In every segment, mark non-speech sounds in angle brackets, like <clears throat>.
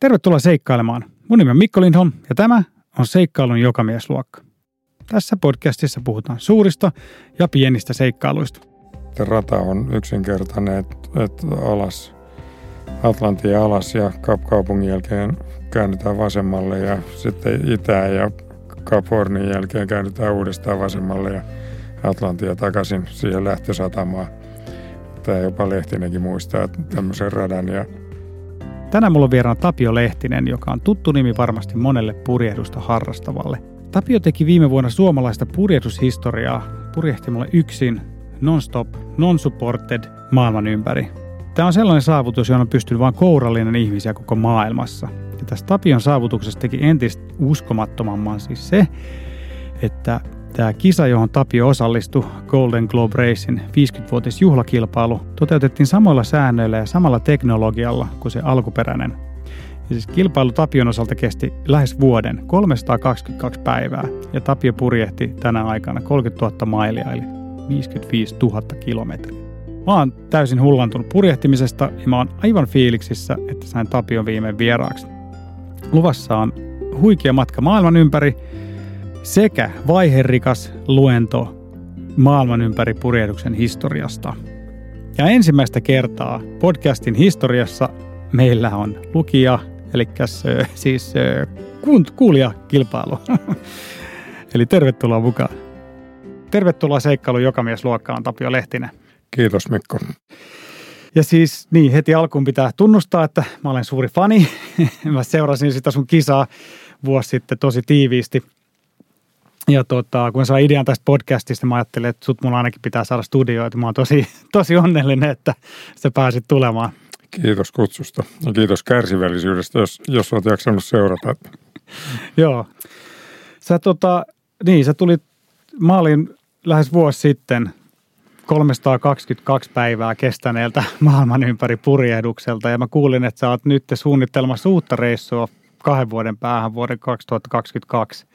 Tervetuloa seikkailemaan. Mun nimi on Mikko Lindholm ja tämä on Seikkailun jokamiesluokka. Tässä podcastissa puhutaan suurista ja pienistä seikkailuista. Rata on yksinkertainen, että et alas, Atlantin alas ja Kapkaupungin jälkeen käännytään vasemmalle ja sitten itään ja Kapornin jälkeen käännytään uudestaan vasemmalle ja Atlantia takaisin siihen lähtösatamaan. Tämä jopa Lehtinenkin muistaa tämmöisen radan ja Tänään mulla on vieraana Tapio Lehtinen, joka on tuttu nimi varmasti monelle purjehdusta harrastavalle. Tapio teki viime vuonna suomalaista purjehdushistoriaa purjehtimalla yksin, non-stop, non-supported maailman ympäri. Tämä on sellainen saavutus, johon on pystynyt vain kourallinen ihmisiä koko maailmassa. Ja tästä Tapion saavutuksesta teki entistä uskomattomamman siis se, että Tämä kisa, johon Tapio osallistui, Golden Globe Racein 50-vuotis juhlakilpailu, toteutettiin samoilla säännöillä ja samalla teknologialla kuin se alkuperäinen. Ja siis kilpailu Tapion osalta kesti lähes vuoden, 322 päivää, ja Tapio purjehti tänä aikana 30 000 mailia, eli 55 000 kilometriä. Mä oon täysin hullantunut purjehtimisesta ja mä oon aivan fiiliksissä, että sain Tapion viimein vieraaksi. Luvassa on huikea matka maailman ympäri sekä vaiherikas luento maailman ympäri purjehduksen historiasta. Ja ensimmäistä kertaa podcastin historiassa meillä on lukija, eli siis kuulijakilpailu. <laughs> eli tervetuloa mukaan. Tervetuloa seikkailu jokamiesluokkaan Tapio Lehtinen. Kiitos Mikko. Ja siis niin, heti alkuun pitää tunnustaa, että mä olen suuri fani. <laughs> mä seurasin sitä sun kisaa vuosi sitten tosi tiiviisti – ja tota, kun sain idean tästä podcastista, mä ajattelin, että sut mulla ainakin pitää saada studioita. Mä oon tosi, <laughs> tosi onnellinen, että sä pääsit tulemaan. Kiitos kutsusta ja kiitos kärsivällisyydestä, jos, jos olet jaksanut seurata. Joo. Sä, tota, niin, sä tulit maalin lähes vuosi sitten 322 päivää kestäneeltä <laughs> maailman ympäri purjehdukselta ja mä kuulin, että sä oot nyt suunnittelemassa uutta reissua kahden vuoden päähän vuoden 2022.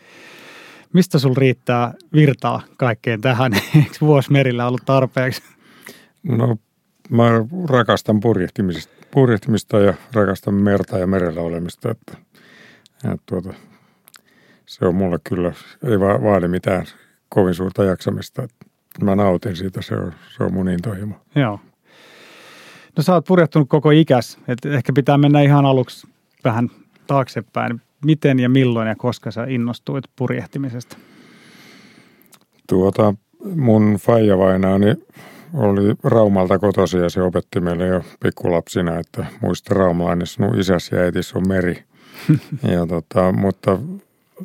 Mistä sul riittää virtaa kaikkeen tähän? <laughs> Eikö vuosi merillä ollut tarpeeksi? No mä rakastan purjehtimista, purjehtimista ja rakastan merta ja merellä olemista. Että, että tuota, se on mulle kyllä, ei vaadi mitään kovin suurta jaksamista. Mä nautin siitä, se on, se on mun intohimo. Joo. No sä oot purjehtunut koko ikäs, että ehkä pitää mennä ihan aluksi vähän taaksepäin miten ja milloin ja koska sä innostuit purjehtimisesta? Tuota, mun faijavainaani oli Raumalta kotosi ja se opetti meille jo pikkulapsina, että muista raumalainen sinun isäs ja äitis on meri. <laughs> ja tota, mutta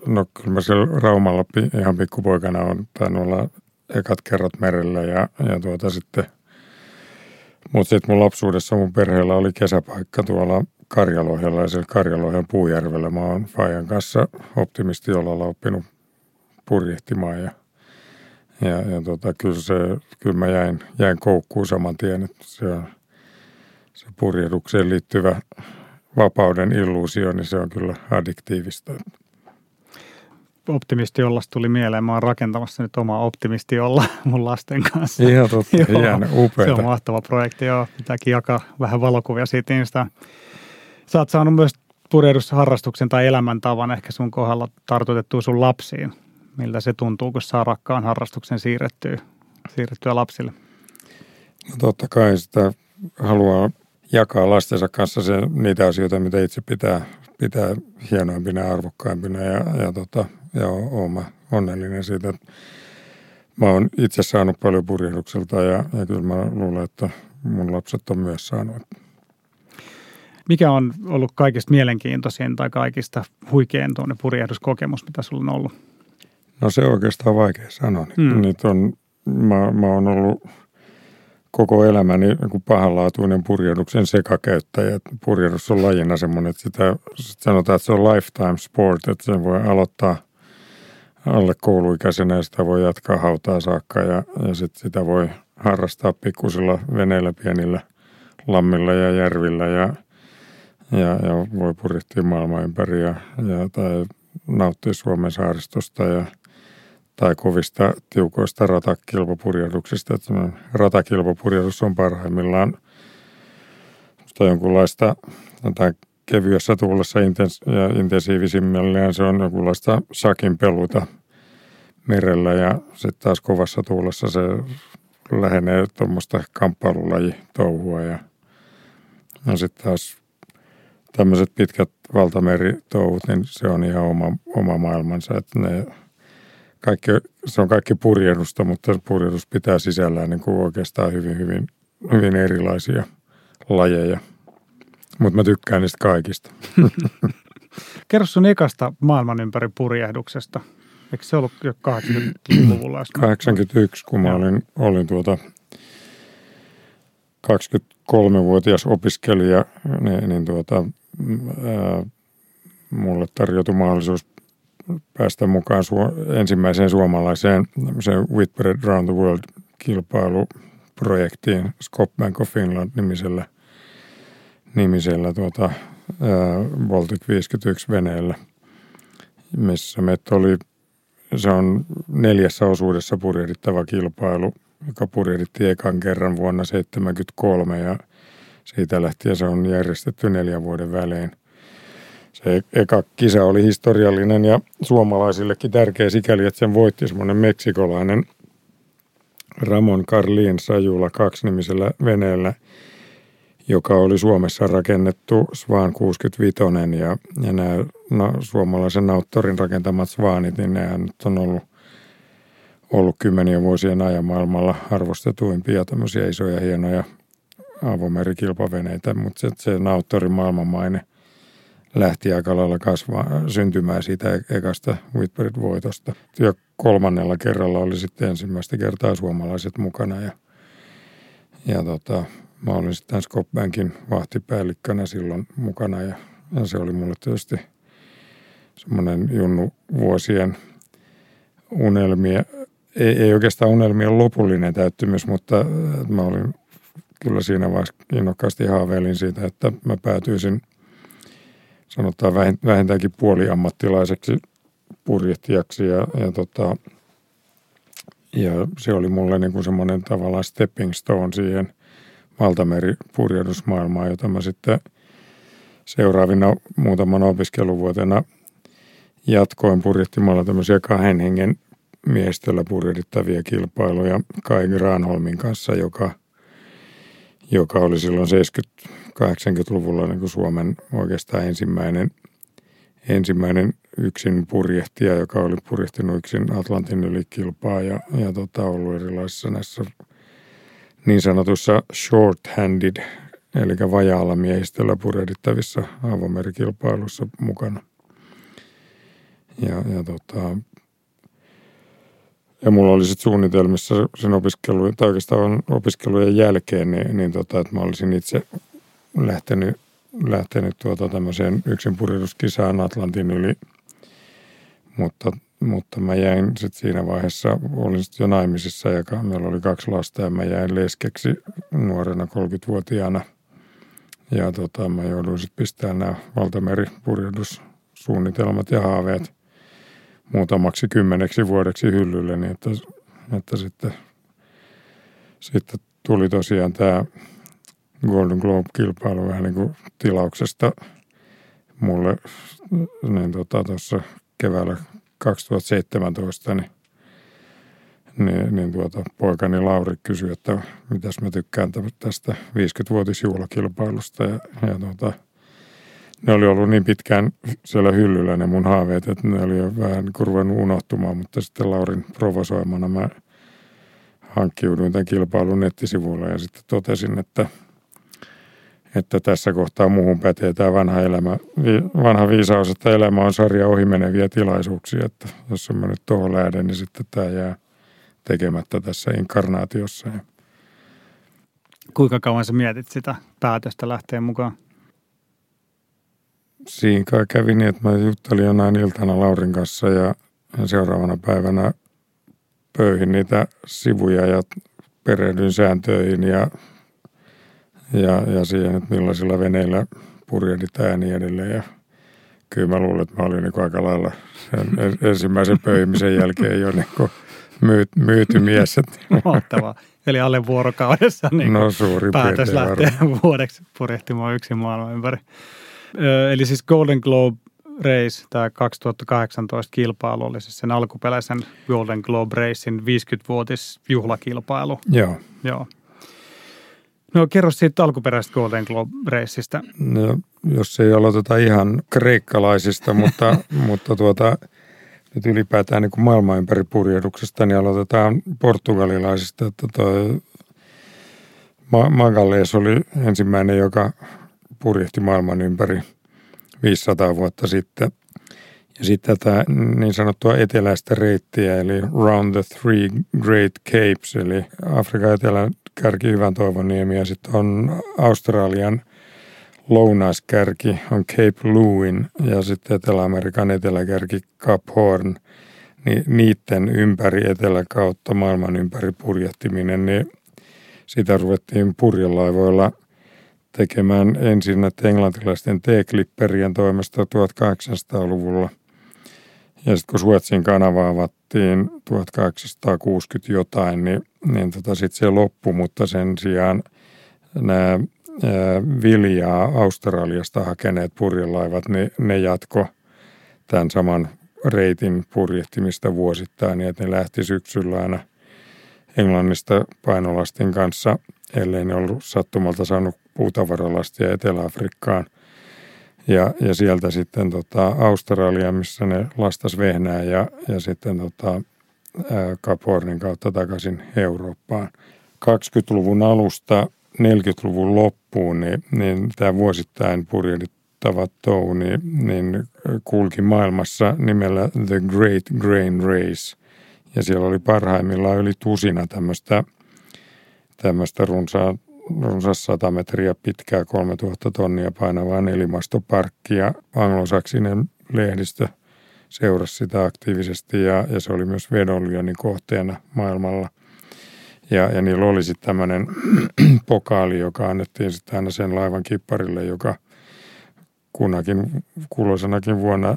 no kyllä mä siellä Raumalla ihan pikkupoikana on tainnut olla ekat kerrat merellä ja, ja tuota sitten, mutta sitten mun lapsuudessa mun perheellä oli kesäpaikka tuolla Karjalohjalla ja siellä Karjalohjan Puujärvellä mä oon Fajan kanssa optimistiolalla oppinut purjehtimaan ja, ja, ja tota, kyllä, se, kyllä mä jäin, jäin koukkuun saman tien, että se, se purjehdukseen liittyvä vapauden illuusio, niin se on kyllä addiktiivista. Optimistiollas tuli mieleen. Mä oon rakentamassa nyt omaa optimistiolla <laughs> mun lasten kanssa. Ihan totta, <laughs> hieno, Se on mahtava projekti, joo. Pitääkin jakaa vähän valokuvia siitä Insta sä oot saanut myös purjehdusharrastuksen tai elämäntavan ehkä sun kohdalla tartutettua sun lapsiin. Miltä se tuntuu, kun saa rakkaan harrastuksen siirrettyä, siirrettyä lapsille? No totta kai sitä haluaa jakaa lastensa kanssa se, niitä asioita, mitä itse pitää, pitää hienoimpina ja arvokkaimpina. Ja, ja, tota, ja oon mä onnellinen siitä, mä oon itse saanut paljon purjehdukselta ja, ja kyllä mä luulen, että mun lapset on myös saanut. Mikä on ollut kaikista mielenkiintoisin tai kaikista huikein tuonne purjehduskokemus, mitä sulla on ollut? No se on oikeastaan vaikea sanoa. Mm. Niitä on, mä, mä oon ollut koko elämäni niin pahanlaatuinen purjehduksen sekakäyttäjä. Purjehdus on lajina semmoinen, että sitä sit sanotaan, että se on lifetime sport, että sen voi aloittaa alle kouluikäisenä ja sitä voi jatkaa hautaa saakka ja, ja sit sitä voi harrastaa pikkusilla veneillä, pienillä lammilla ja järvillä ja – ja, ja voi purjehtia maailman ympäri ja, ja tai nauttia Suomen saaristosta ja, tai kovista tiukoista ratakilpapurjehduksista. Ratakilpapurjehdus on parhaimmillaan jonkunlaista kevyessä tuulessa intens- ja intensiivisimmillään se on jokinlaista sakin peluta merellä ja sitten taas kovassa tuulessa se lähenee tuommoista kamppailulajitouhua ja, ja sitten taas tämmöiset pitkät valtameritouhut, niin se on ihan oma, oma maailmansa, että ne kaikki, se on kaikki purjehdusta, mutta purjehdus pitää sisällään niin kuin oikeastaan hyvin, hyvin, hyvin erilaisia lajeja. Mutta mä tykkään niistä kaikista. <laughs> Kerro sun ekasta maailman ympäri purjehduksesta. Eikö se ollut jo 80-luvulla? 81, <clears throat> kun mä olin, olin tuota 23-vuotias opiskelija, niin, niin tuota, mulle tarjoutui mahdollisuus päästä mukaan su- ensimmäiseen suomalaiseen Whitbread Round the World kilpailuprojektiin Scott Bank of Finland nimisellä, nimisellä tuota, ää, Baltic 51 veneellä, missä meitä oli, se on neljässä osuudessa purjehdittava kilpailu, joka purjehdittiin ekan kerran vuonna 1973 ja siitä lähtien se on järjestetty neljän vuoden välein – se eka kisa oli historiallinen ja suomalaisillekin tärkeä sikäli, että sen voitti semmoinen meksikolainen Ramon Carlin Sajula kaksinimisellä veneellä, joka oli Suomessa rakennettu Svan 65 ja, ja nämä no, suomalaisen nauttorin rakentamat Svanit, niin nämä nyt on ollut, ollut kymmenien vuosien ajan maailmalla arvostetuimpia tämmöisiä isoja hienoja avomerikilpaveneitä, mutta se, se nauttorin maailmanmaine – lähti aika lailla kasvaa, syntymään siitä e- ekasta Whitbread-voitosta. Ja kolmannella kerralla oli sitten ensimmäistä kertaa suomalaiset mukana ja, ja tota, mä olin sitten Skopbankin vahtipäällikkönä silloin mukana ja, ja se oli mulle tietysti semmoinen junnu vuosien unelmia, ei, ei oikeastaan unelmien lopullinen täyttymys, mutta mä olin kyllä siinä vaiheessa innokkaasti haaveilin siitä, että mä päätyisin – sanotaan vähintäänkin puoliammattilaiseksi purjehtijaksi ja, ja, tota, ja se oli mulle niin kuin semmoinen tavallaan stepping stone siihen valtameripurjehdusmaailmaan, jota mä sitten seuraavina muutamana opiskeluvuotena jatkoin purjehtimalla tämmöisiä kahden hengen miestöllä purjehdittavia kilpailuja Kai Granholmin kanssa, joka, joka oli silloin 70 80-luvulla niin kuin Suomen oikeastaan ensimmäinen, ensimmäinen yksin purjehtija, joka oli purjehtinut yksin Atlantin yli kilpaa ja, ja tota, ollut erilaisissa näissä niin sanotussa short-handed, eli vajaalla miehistöllä purjehdittavissa avomerikilpailussa mukana. Ja, ja, tota, ja mulla oli sitten suunnitelmissa sen opiskelujen, tai oikeastaan opiskelujen jälkeen, niin, niin tota, että mä olisin itse lähtenyt, lähtenyt tuota tämmöiseen yksin Atlantin yli, mutta, mutta mä jäin sitten siinä vaiheessa, olin sitten jo naimisissa ja meillä oli kaksi lasta ja mä jäin leskeksi nuorena 30-vuotiaana. Ja tota, mä jouduin sitten pistämään nämä valtameripurjehdussuunnitelmat ja haaveet muutamaksi kymmeneksi vuodeksi hyllylle, niin että, että sitten, sitten tuli tosiaan tämä Golden Globe-kilpailu vähän niin kuin tilauksesta mulle niin tota, tuossa keväällä 2017, niin, niin, niin tuota, poikani Lauri kysyi, että mitäs mä tykkään tästä 50-vuotisjuhlakilpailusta ja, ja tuota, ne oli ollut niin pitkään siellä hyllyllä ne mun haaveet, että ne oli jo vähän kurvannut unohtumaan, mutta sitten Laurin provosoimana mä hankkiuduin tämän kilpailun nettisivuille ja sitten totesin, että – että tässä kohtaa muuhun pätee tämä vanha, elämä, vanha viisaus, että elämä on sarja ohimeneviä tilaisuuksia, että jos mä nyt tuohon lähden, niin sitten tämä jää tekemättä tässä inkarnaatiossa. Kuinka kauan sä mietit sitä päätöstä lähteä mukaan? Siinä kävi niin, että mä juttelin jonain iltana Laurin kanssa ja seuraavana päivänä pöyhin niitä sivuja ja perehdyin sääntöihin ja ja, ja siihen, että millaisilla veneillä purjehditaan ja niin edelleen. Ja kyllä mä luulen, että mä olin niin aika lailla sen <laughs> ensimmäisen pöymisen jälkeen jo niin myyt, myyty mies. <laughs> Mahtavaa. Eli alle vuorokaudessa niin no, suuri päätös lähteä vuodeksi purjehtimaan yksin maailman ympäri. Eli siis Golden Globe Race, tämä 2018 kilpailu oli siis sen alkuperäisen Golden Globe Racein 50-vuotis juhlakilpailu. Joo. Joo. No kerro siitä alkuperäisestä Golden Globe Raceista. No, jos ei aloiteta ihan kreikkalaisista, <laughs> mutta, mutta tuota, nyt ylipäätään niin kuin maailman ympäri purjehduksesta, niin aloitetaan portugalilaisista. Että toi Magalles oli ensimmäinen, joka purjehti maailman ympäri 500 vuotta sitten. Ja sitten tätä niin sanottua eteläistä reittiä, eli Round the Three Great Capes, eli Afrikan etelän kärki Hyvän Toivoniemi ja sitten on Australian lounaskärki on Cape Lewin ja sitten Etelä-Amerikan eteläkärki Cap Horn, niin niiden ympäri etelä kautta maailman ympäri purjehtiminen, niin sitä ruvettiin purjelaivoilla tekemään ensin englantilaisten T-klipperien toimesta 1800-luvulla. Ja sitten kun Suetsin kanava avattiin 1860 jotain, niin, niin tota sitten se loppui, mutta sen sijaan nämä viljaa Australiasta hakeneet purjelaivat, niin ne jatko tämän saman reitin purjehtimista vuosittain, niin että ne lähti syksyllä aina Englannista painolastin kanssa, ellei ne ollut sattumalta saanut puutavaralastia Etelä-Afrikkaan. Ja, ja sieltä sitten tota Australia, missä ne lastas vehnää ja, ja sitten tota, Kapornin kautta takaisin Eurooppaan. 20-luvun alusta 40-luvun loppuun, niin, niin tämä vuosittain purjehdittava tou, niin, niin kulki maailmassa nimellä The Great Grain Race. Ja siellä oli parhaimmillaan yli tusina tämmöistä, tämmöistä runsaa, runsas 100 metriä pitkää 3000 tonnia painavaa nelimastoparkkia. Anglosaksinen lehdistö seurasi sitä aktiivisesti ja, ja se oli myös vedonlyönnin kohteena maailmalla. Ja, ja niillä oli sitten tämmöinen <clears throat> pokaali, joka annettiin sitten aina sen laivan kipparille, joka kunnakin kuloisenakin vuonna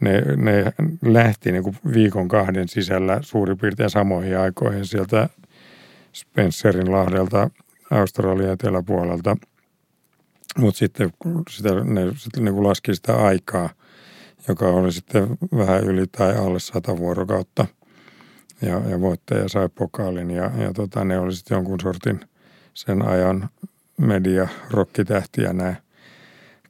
ne, ne lähti niin kuin viikon kahden sisällä suurin piirtein samoihin aikoihin sieltä Spencerin lahdelta Australian eteläpuolelta. Mutta sitten sitä, ne sitten niin laski sitä aikaa, joka oli sitten vähän yli tai alle sata vuorokautta – ja, ja voittaja sai pokaalin ja, ja tota, ne oli sitten jonkun sortin sen ajan media rokkitähtiä nämä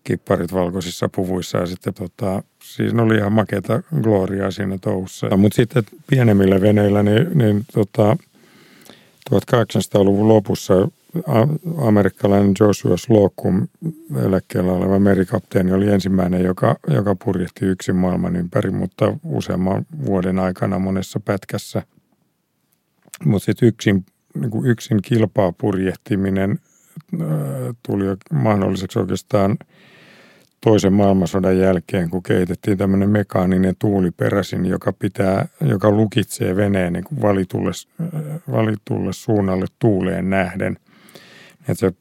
kipparit valkoisissa puvuissa ja sitten tota, siinä oli ihan makeata gloriaa siinä touhussa. Mutta sitten pienemmillä veneillä niin, niin tota, 1800-luvun lopussa amerikkalainen Joshua Slocum, eläkkeellä oleva merikapteeni, oli ensimmäinen, joka, joka purjehti yksin maailman ympäri, mutta useamman vuoden aikana monessa pätkässä. Mutta sitten yksin, niin yksin kilpaa purjehtiminen tuli mahdolliseksi oikeastaan toisen maailmansodan jälkeen, kun kehitettiin tämmöinen mekaaninen tuuliperäsin, joka, pitää, joka lukitsee veneen niin valitulle, valitulle suunnalle tuuleen nähden – että se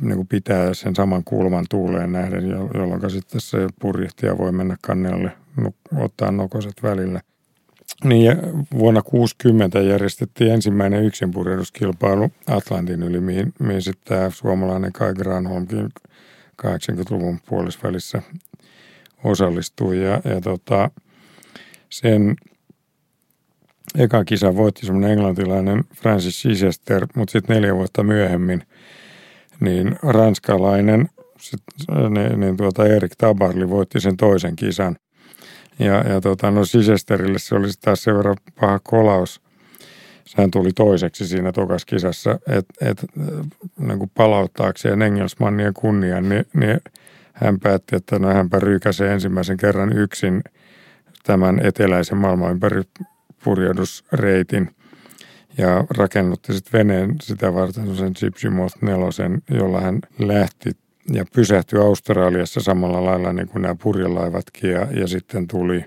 niin kuin pitää sen saman kulman tuuleen nähden, jolloin sitten se purjehtija voi mennä kannelle, ottaa nokoset välillä. Niin ja vuonna 60 järjestettiin ensimmäinen yksinpurjehduskilpailu Atlantin yli, mihin, mihin sitten tämä suomalainen Kai Granholmkin 80-luvun puolisvälissä osallistui. Ja, ja tota, sen eka kisa voitti semmoinen englantilainen Francis Chichester, mutta sitten neljä vuotta myöhemmin – niin ranskalainen sit, niin, niin tuota Erik Tabarli voitti sen toisen kisan. Ja, ja tota, no Sisesterille se oli taas sen verran paha kolaus. Sehän tuli toiseksi siinä tokas kisassa, että et, niin kuin palauttaakseen Engelsmannien kunnian, niin, niin hän päätti, että no hänpä rykäsee ensimmäisen kerran yksin tämän eteläisen maailman ympäri purjehdusreitin ja rakennutti sitten veneen sitä varten sen Gypsy nelosen, jolla hän lähti ja pysähtyi Australiassa samalla lailla niin kuin nämä purjelaivatkin ja, ja sitten tuli,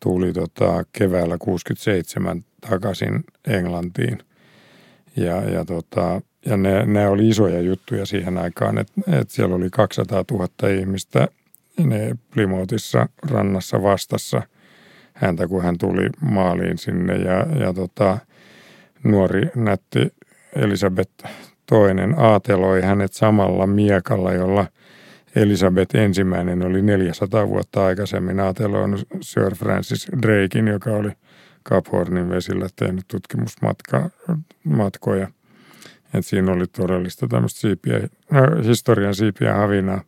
tuli tota keväällä 67 takaisin Englantiin. Ja, ja, tota, ja ne, ne oli isoja juttuja siihen aikaan, että, että siellä oli 200 000 ihmistä ne Plymouthissa rannassa vastassa häntä, kun hän tuli maaliin sinne ja, ja tota, nuori nätti Elisabeth toinen aateloi hänet samalla miekalla, jolla Elisabeth ensimmäinen oli 400 vuotta aikaisemmin ajatellut Sir Francis Drakein, joka oli Cap Hornin vesillä tehnyt tutkimusmatkoja. Et siinä oli todellista tämmöistä siipiä, äh, historian siipiä havinaa.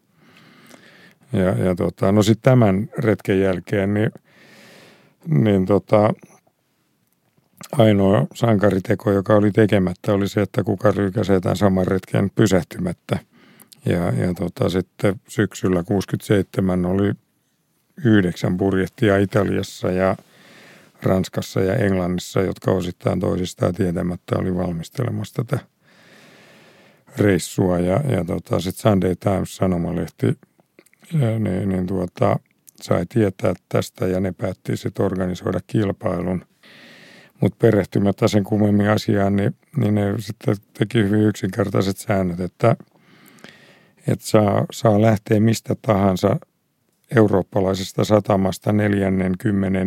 Ja, ja tota, no sitten tämän retken jälkeen, niin, niin tota, ainoa sankariteko, joka oli tekemättä, oli se, että kuka lykkäsi tämän saman retken pysähtymättä. Ja, ja tota, sitten syksyllä 67 oli yhdeksän purjehtia Italiassa ja Ranskassa ja Englannissa, jotka osittain toisistaan tietämättä oli valmistelemassa tätä reissua. Ja, ja tota, sitten Sunday Times sanomalehti niin, niin tuota, sai tietää tästä ja ne päätti sitten organisoida kilpailun. Mutta perehtymättä sen kummemmin asiaan, niin, niin ne sitten teki hyvin yksinkertaiset säännöt, että, että saa, saa lähteä mistä tahansa eurooppalaisesta satamasta 40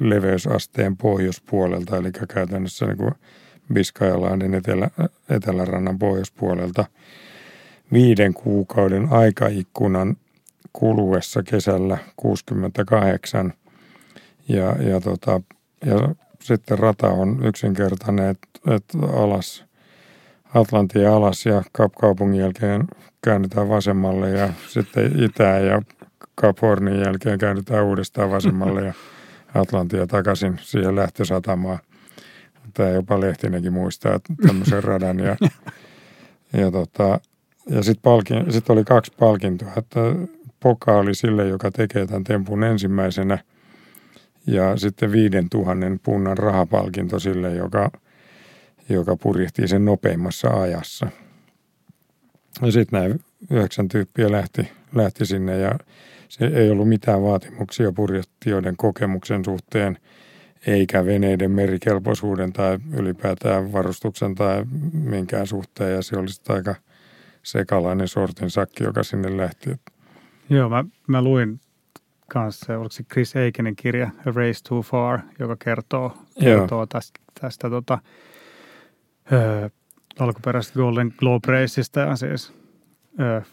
leveysasteen pohjoispuolelta, eli käytännössä niin kuin Biskajalahden etelä, etelärannan pohjoispuolelta viiden kuukauden aikaikkunan kuluessa kesällä 68 ja, ja, tota, ja sitten rata on yksinkertainen, että et alas, Atlantin alas ja kaupungin jälkeen käännetään vasemmalle ja sitten itään ja Cap Hornin jälkeen käännytään uudestaan vasemmalle ja Atlantia takaisin siihen lähtösatamaan. Tämä jopa Lehtinenkin muistaa tämmöisen radan. Ja, ja, tota, ja sitten sit oli kaksi palkintoa, että Poka oli sille, joka tekee tämän tempun ensimmäisenä ja sitten viiden tuhannen punnan rahapalkinto sille, joka, joka purjehtii sen nopeimmassa ajassa. Ja sitten nämä yhdeksän tyyppiä lähti, lähti sinne ja se ei ollut mitään vaatimuksia purjehtijoiden kokemuksen suhteen, eikä veneiden merikelpoisuuden tai ylipäätään varustuksen tai minkään suhteen. Ja se oli aika sekalainen sortin sakki, joka sinne lähti. Joo, mä, mä luin kanssa, oliko se Chris Eikenin kirja A Race Too Far, joka kertoo, kertoo tästä, tästä tota, ö, alkuperäisestä Golden Globe Raceista. Ja siis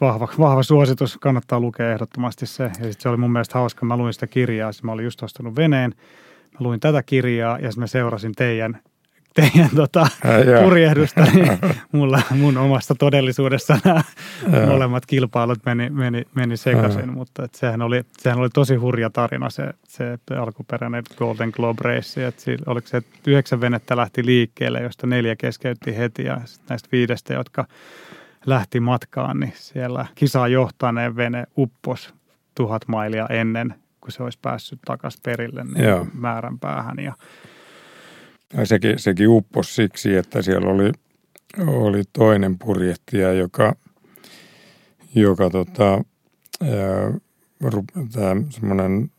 vahva, vahva suositus, kannattaa lukea ehdottomasti se. Ja sitten se oli mun mielestä hauska, mä luin sitä kirjaa, siis mä olin just ostanut veneen, mä luin tätä kirjaa ja sitten mä seurasin teidän teidän tota, purjehdusta, niin <laughs> mulla, mun omasta todellisuudessa nämä molemmat kilpailut meni, meni, meni sekaisin, mutta et sehän, oli, sehän oli tosi hurja tarina se, se alkuperäinen Golden Globe Race, että siinä, oliko se, että yhdeksän venettä lähti liikkeelle, josta neljä keskeytti heti ja näistä viidestä, jotka lähti matkaan, niin siellä kisaa johtaneen vene uppos tuhat mailia ennen, kun se olisi päässyt takaisin perille niin Joo. määrän päähän. Ja, ja sekin, sekin upposi siksi, että siellä oli, oli toinen purjehtija, joka, joka tota, tämä semmoinen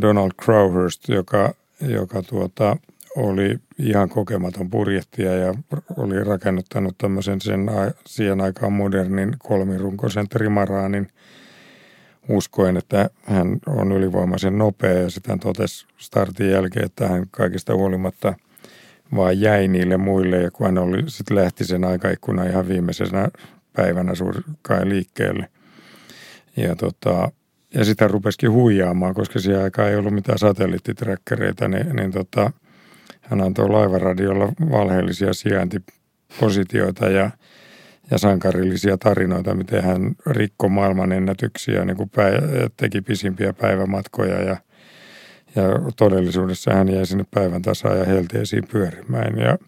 Donald Crowhurst, joka, joka tuota, oli ihan kokematon purjehtija ja oli rakennuttanut tämmöisen sen siihen aikaan modernin kolmirunkoisen trimaraanin uskoen, että hän on ylivoimaisen nopea ja sitten totesi startin jälkeen, että hän kaikista huolimatta vaan jäi niille muille ja kun hän oli, sitten lähti sen aikaikkuna ihan viimeisenä päivänä suurkai liikkeelle. Ja, tota, ja sitä rupesikin huijaamaan, koska siihen aikaan ei ollut mitään satelliittiträkkäreitä, niin, niin tota, hän antoi laivaradiolla valheellisia sijaintipositioita ja, ja sankarillisia tarinoita, miten hän rikkoi maailman ennätyksiä, niin kuin päivä, teki pisimpiä päivämatkoja ja, ja todellisuudessa hän jäi sinne päivän tasaan ja helteisiin pyörimään. Ja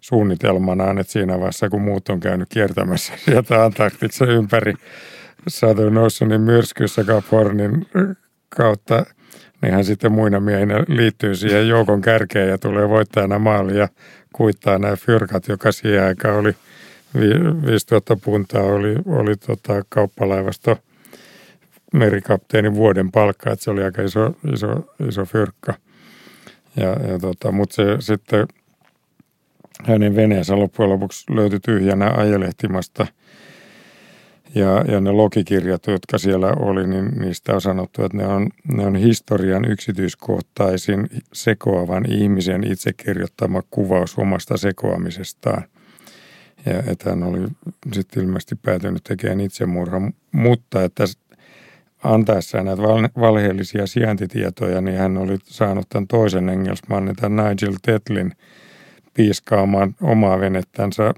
suunnitelmanaan, että siinä vaiheessa kun muut on käynyt kiertämässä <laughs> sieltä Antarktiksen ympäri Southern Oceanin myrskyssä Cap Hornin kautta – niin hän sitten muina miehinä liittyy siihen joukon kärkeen ja tulee voittajana maaliin ja kuittaa nämä fyrkat, joka siihen aikaan oli 5000 puntaa, oli, oli tota kauppalaivasto merikapteenin vuoden palkka, että se oli aika iso, iso, iso fyrkka. Ja, ja tota, mutta se sitten hänen veneensä loppujen lopuksi löytyi tyhjänä ajelehtimasta – ja, ja ne logikirjat, jotka siellä oli, niin niistä on sanottu, että ne on, ne on historian yksityiskohtaisin sekoavan ihmisen itse kirjoittama kuvaus omasta sekoamisestaan. Ja että hän oli sitten ilmeisesti päätynyt tekemään itsemurhan, mutta että antaessaan näitä valheellisia sijaintitietoja, niin hän oli saanut tämän toisen engelsmannin, tämän Nigel Tetlin, piiskaamaan omaa venettänsä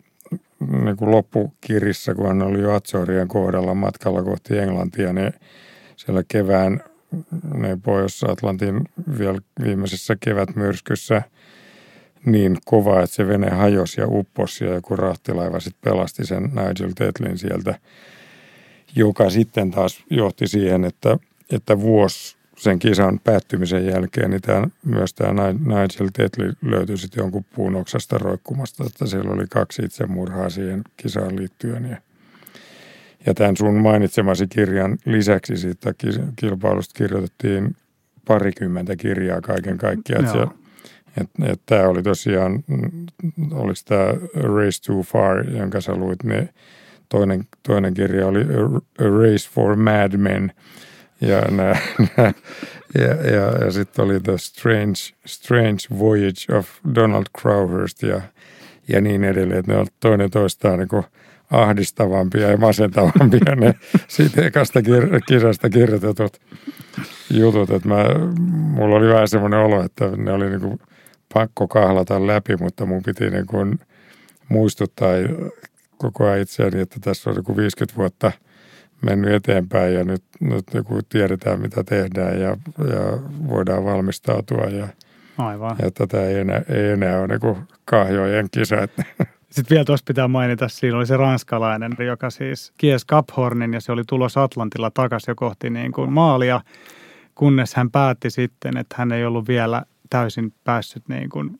niin kuin loppukirissä, kun hän oli jo Azorien kohdalla matkalla kohti Englantia, niin siellä kevään ne Pohjois-Atlantin vielä viimeisessä kevätmyrskyssä niin kova, että se vene hajosi ja upposi ja joku rahtilaiva sitten pelasti sen Nigel Tetlin sieltä, joka sitten taas johti siihen, että, että vuosi sen kisan päättymisen jälkeen, niin tämä, myös tämä Nigel Tetli löytyi sitten jonkun puun oksasta roikkumasta, että siellä oli kaksi itsemurhaa siihen kisaan liittyen. Ja, ja tämän sun mainitsemasi kirjan lisäksi siitä kilpailusta kirjoitettiin parikymmentä kirjaa kaiken kaikkiaan. Että, että, että tämä oli tosiaan, oliko tämä Race Too Far, jonka sä luit, niin toinen, toinen kirja oli A Race for Mad Men – ja, nää, nää, ja, ja, ja sitten oli The Strange, Strange Voyage of Donald Crowhurst ja, ja niin edelleen. Että ne on toinen toistaan niin kuin ahdistavampia ja masentavampia ne <laughs> siitä ekasta kir- kisasta kirjoitetut jutut. Että mä, mulla oli vähän semmoinen olo, että ne oli niin kuin pakko kahlata läpi, mutta mun piti niin kuin muistuttaa koko ajan itseäni, että tässä on niin 50 vuotta – mennyt eteenpäin ja nyt, nyt joku tiedetään mitä tehdään ja, ja voidaan valmistautua ja, Aivan. ja tätä ei enää, ei enää ole niin kahjojen kisa. <laughs> Sitten vielä tuossa pitää mainita, siinä oli se ranskalainen, joka siis kies Caphornin ja se oli tulos Atlantilla takaisin jo kohti niin kuin maalia, kunnes hän päätti sitten, että hän ei ollut vielä täysin päässyt niin kuin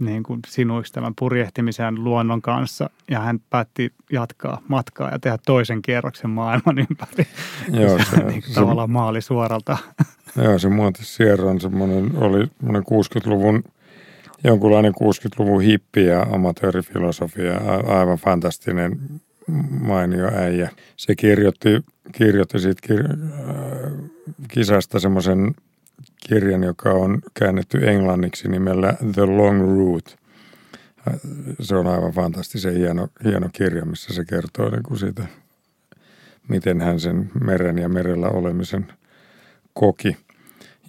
niin kuin sinuiksi tämän purjehtimisen luonnon kanssa ja hän päätti jatkaa matkaa ja tehdä toisen kierroksen maailman ympäri. <laughs> Joo, se, niin se, tavallaan maali suoralta. <laughs> Joo, se Monte Sierran semmoinen, oli semmoinen 60-luvun, jonkunlainen 60-luvun hippi ja amatöörifilosofia, aivan fantastinen mainio äijä. Se kirjoitti, kirjoitti siitä kir, äh, kisasta semmoisen kirjan, joka on käännetty englanniksi nimellä The Long Route. Se on aivan fantastisen hieno, hieno kirja, missä se kertoo niin kuin siitä, miten hän sen meren ja merellä olemisen koki.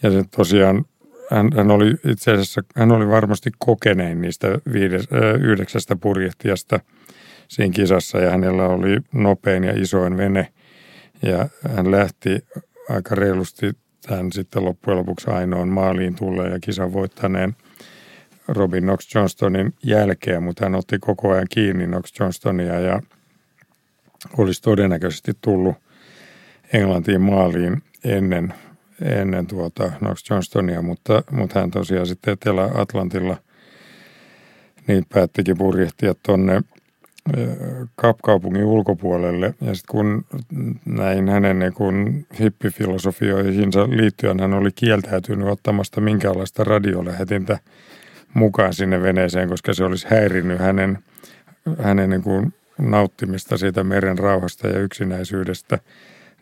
Ja se tosiaan, hän, hän oli itse asiassa, hän oli varmasti kokenein niistä viides, äh, yhdeksästä purjehtijasta siinä kisassa ja hänellä oli nopein ja isoin vene. Ja hän lähti aika reilusti tämän sitten loppujen lopuksi ainoan maaliin tulee ja kisan voittaneen Robin Knox Johnstonin jälkeen, mutta hän otti koko ajan kiinni Knox Johnstonia ja olisi todennäköisesti tullut Englantiin maaliin ennen, ennen tuota Knox Johnstonia, mutta, mutta hän tosiaan sitten Etelä-Atlantilla niin päättikin purjehtia tuonne Kapkaupungin ulkopuolelle. Ja sitten kun näin hänen niin kun hippifilosofioihinsa liittyen hän oli kieltäytynyt ottamasta minkäänlaista radiolähetintä mukaan sinne veneeseen, koska se olisi häirinnyt hänen, hänen niin kuin nauttimista siitä meren rauhasta ja yksinäisyydestä.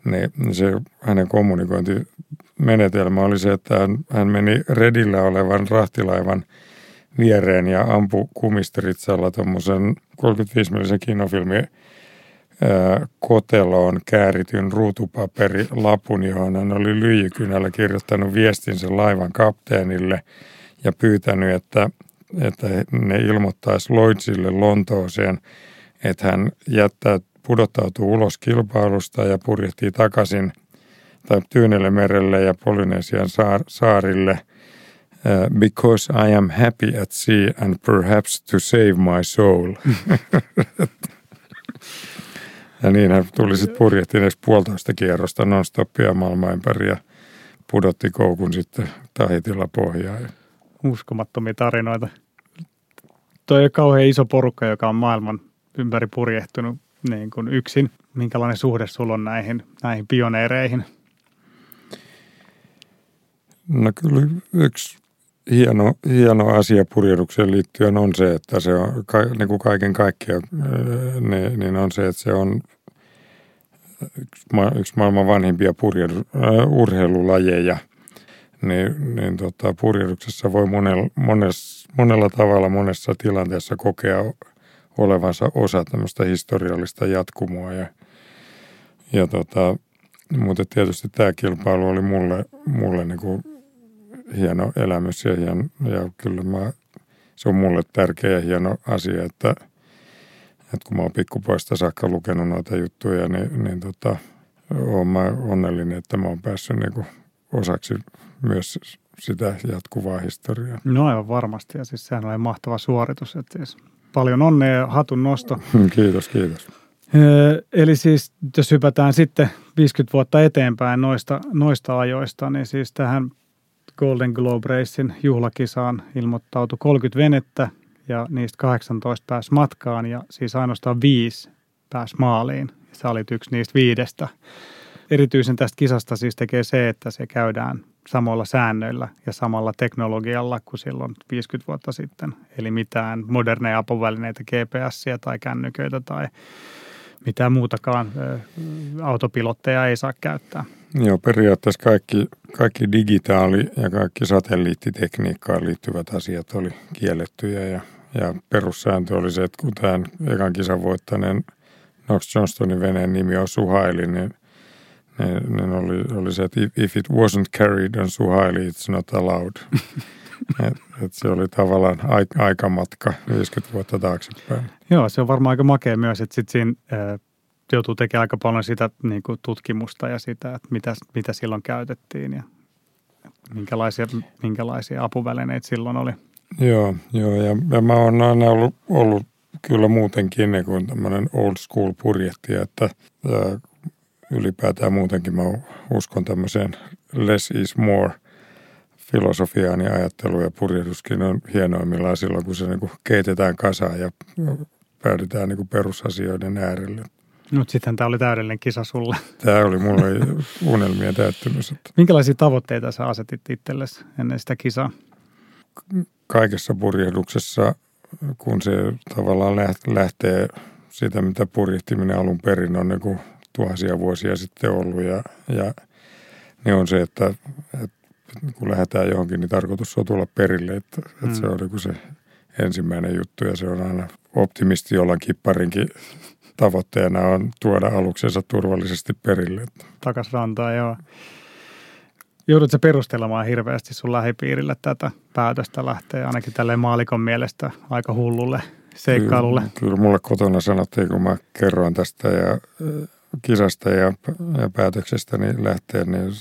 Niin se hänen kommunikointimenetelmä oli se, että hän, hän meni redillä olevan rahtilaivan – viereen ja ampui kumisteritsalla tuommoisen 35-millisen kinofilmi koteloon käärityn ruutupaperilapun, johon hän oli lyijykynällä kirjoittanut viestinsä laivan kapteenille ja pyytänyt, että, että ne ilmoittaisi Lloydsille Lontooseen, että hän jättää, pudottautuu ulos kilpailusta ja purjehtii takaisin tai Tyynelle merelle ja Polynesian saar, saarille – Uh, because I am happy at sea and perhaps to save my soul. <laughs> ja niin hän tuli sitten purjehtineeksi puolitoista kierrosta nonstoppia maailman ympäri ja pudotti koukun sitten Tahitilla pohjaan. Uskomattomia tarinoita. Toi on kauhean iso porukka, joka on maailman ympäri purjehtunut niin kuin yksin. Minkälainen suhde sulla on näihin, näihin pioneereihin? No kyllä yksi hieno, hieno asia purjehdukseen liittyen on se, että se on niin kuin kaiken kaikkiaan, niin, niin on se, että se on yksi, maailman vanhimpia purjehdu, uh, urheilulajeja. Niin, niin tota, purjehduksessa voi monella, monessa, monella tavalla monessa tilanteessa kokea olevansa osa tämmöistä historiallista jatkumoa. Ja, ja tota, mutta tietysti tämä kilpailu oli mulle, mulle niin kuin hieno elämys ja, hieno, ja kyllä mä, se on mulle tärkeä ja hieno asia, että, että kun mä oon pikkupoista saakka lukenut noita juttuja, niin, niin tota, oon mä onnellinen, että mä oon päässyt niin kuin osaksi myös sitä jatkuvaa historiaa. No aivan varmasti ja siis sehän oli mahtava suoritus, että siis paljon onnea ja hatun nosto. Kiitos, kiitos. Eli siis jos hypätään sitten 50 vuotta eteenpäin noista, noista ajoista, niin siis tähän Golden Globe Racein juhlakisaan ilmoittautui 30 venettä ja niistä 18 pääsi matkaan ja siis ainoastaan viisi pääsi maaliin. Sä olit yksi niistä viidestä. Erityisen tästä kisasta siis tekee se, että se käydään samoilla säännöillä ja samalla teknologialla kuin silloin 50 vuotta sitten. Eli mitään moderneja apuvälineitä, GPSiä tai kännyköitä tai mitään muutakaan autopilotteja ei saa käyttää. Joo, periaatteessa kaikki, kaikki digitaali- ja kaikki satelliittitekniikkaan liittyvät asiat oli kiellettyjä ja, ja perussääntö oli se, että kun tämän ekan kisan voittaneen Knox Johnstonin veneen nimi on Suhaili, niin, niin, niin oli, oli se, että if it wasn't carried on Suhaili, it's not allowed. <laughs> et, et se oli tavallaan aikamatka 50 vuotta taaksepäin. Joo, se on varmaan aika makea myös, että sitten siinä äh, joutuu tekemään aika paljon sitä niin kuin tutkimusta ja sitä, että mitä, mitä silloin käytettiin ja minkälaisia, minkälaisia apuvälineitä silloin oli. Joo, joo ja, ja mä oon aina ollut, ollut kyllä muutenkin niin kuin tämmöinen old school purjetti, että ylipäätään muutenkin mä uskon tämmöiseen less is more filosofiaan ja ajatteluun ja purjehduskin on hienoimmillaan silloin, kun se niin kuin keitetään kasaan ja päädytään niin kuin perusasioiden äärelle. Mutta sitten tämä oli täydellinen kisa sulle. Tämä oli mulle unelmien täyttymys. Minkälaisia tavoitteita sä asetit itsellesi ennen sitä kisaa? Kaikessa purjehduksessa, kun se tavallaan lähtee siitä, mitä purjehtiminen alun perin on niin kuin tuhansia vuosia sitten ollut. Ja, ja niin on se, että, että kun lähdetään johonkin, niin tarkoitus on tulla perille. Että, että mm. se on niin se ensimmäinen juttu ja se on aina optimisti jollain kipparinkin tavoitteena on tuoda aluksensa turvallisesti perille. Takas rantaa, joo. Joudutko perustelemaan hirveästi sun lähipiirille tätä päätöstä lähteä ainakin tälle maalikon mielestä aika hullulle seikkailulle? Kyllä, kyllä mulle kotona sanottiin, kun mä kerroin tästä ja kisasta ja, ja päätöksestä niin lähteä, niin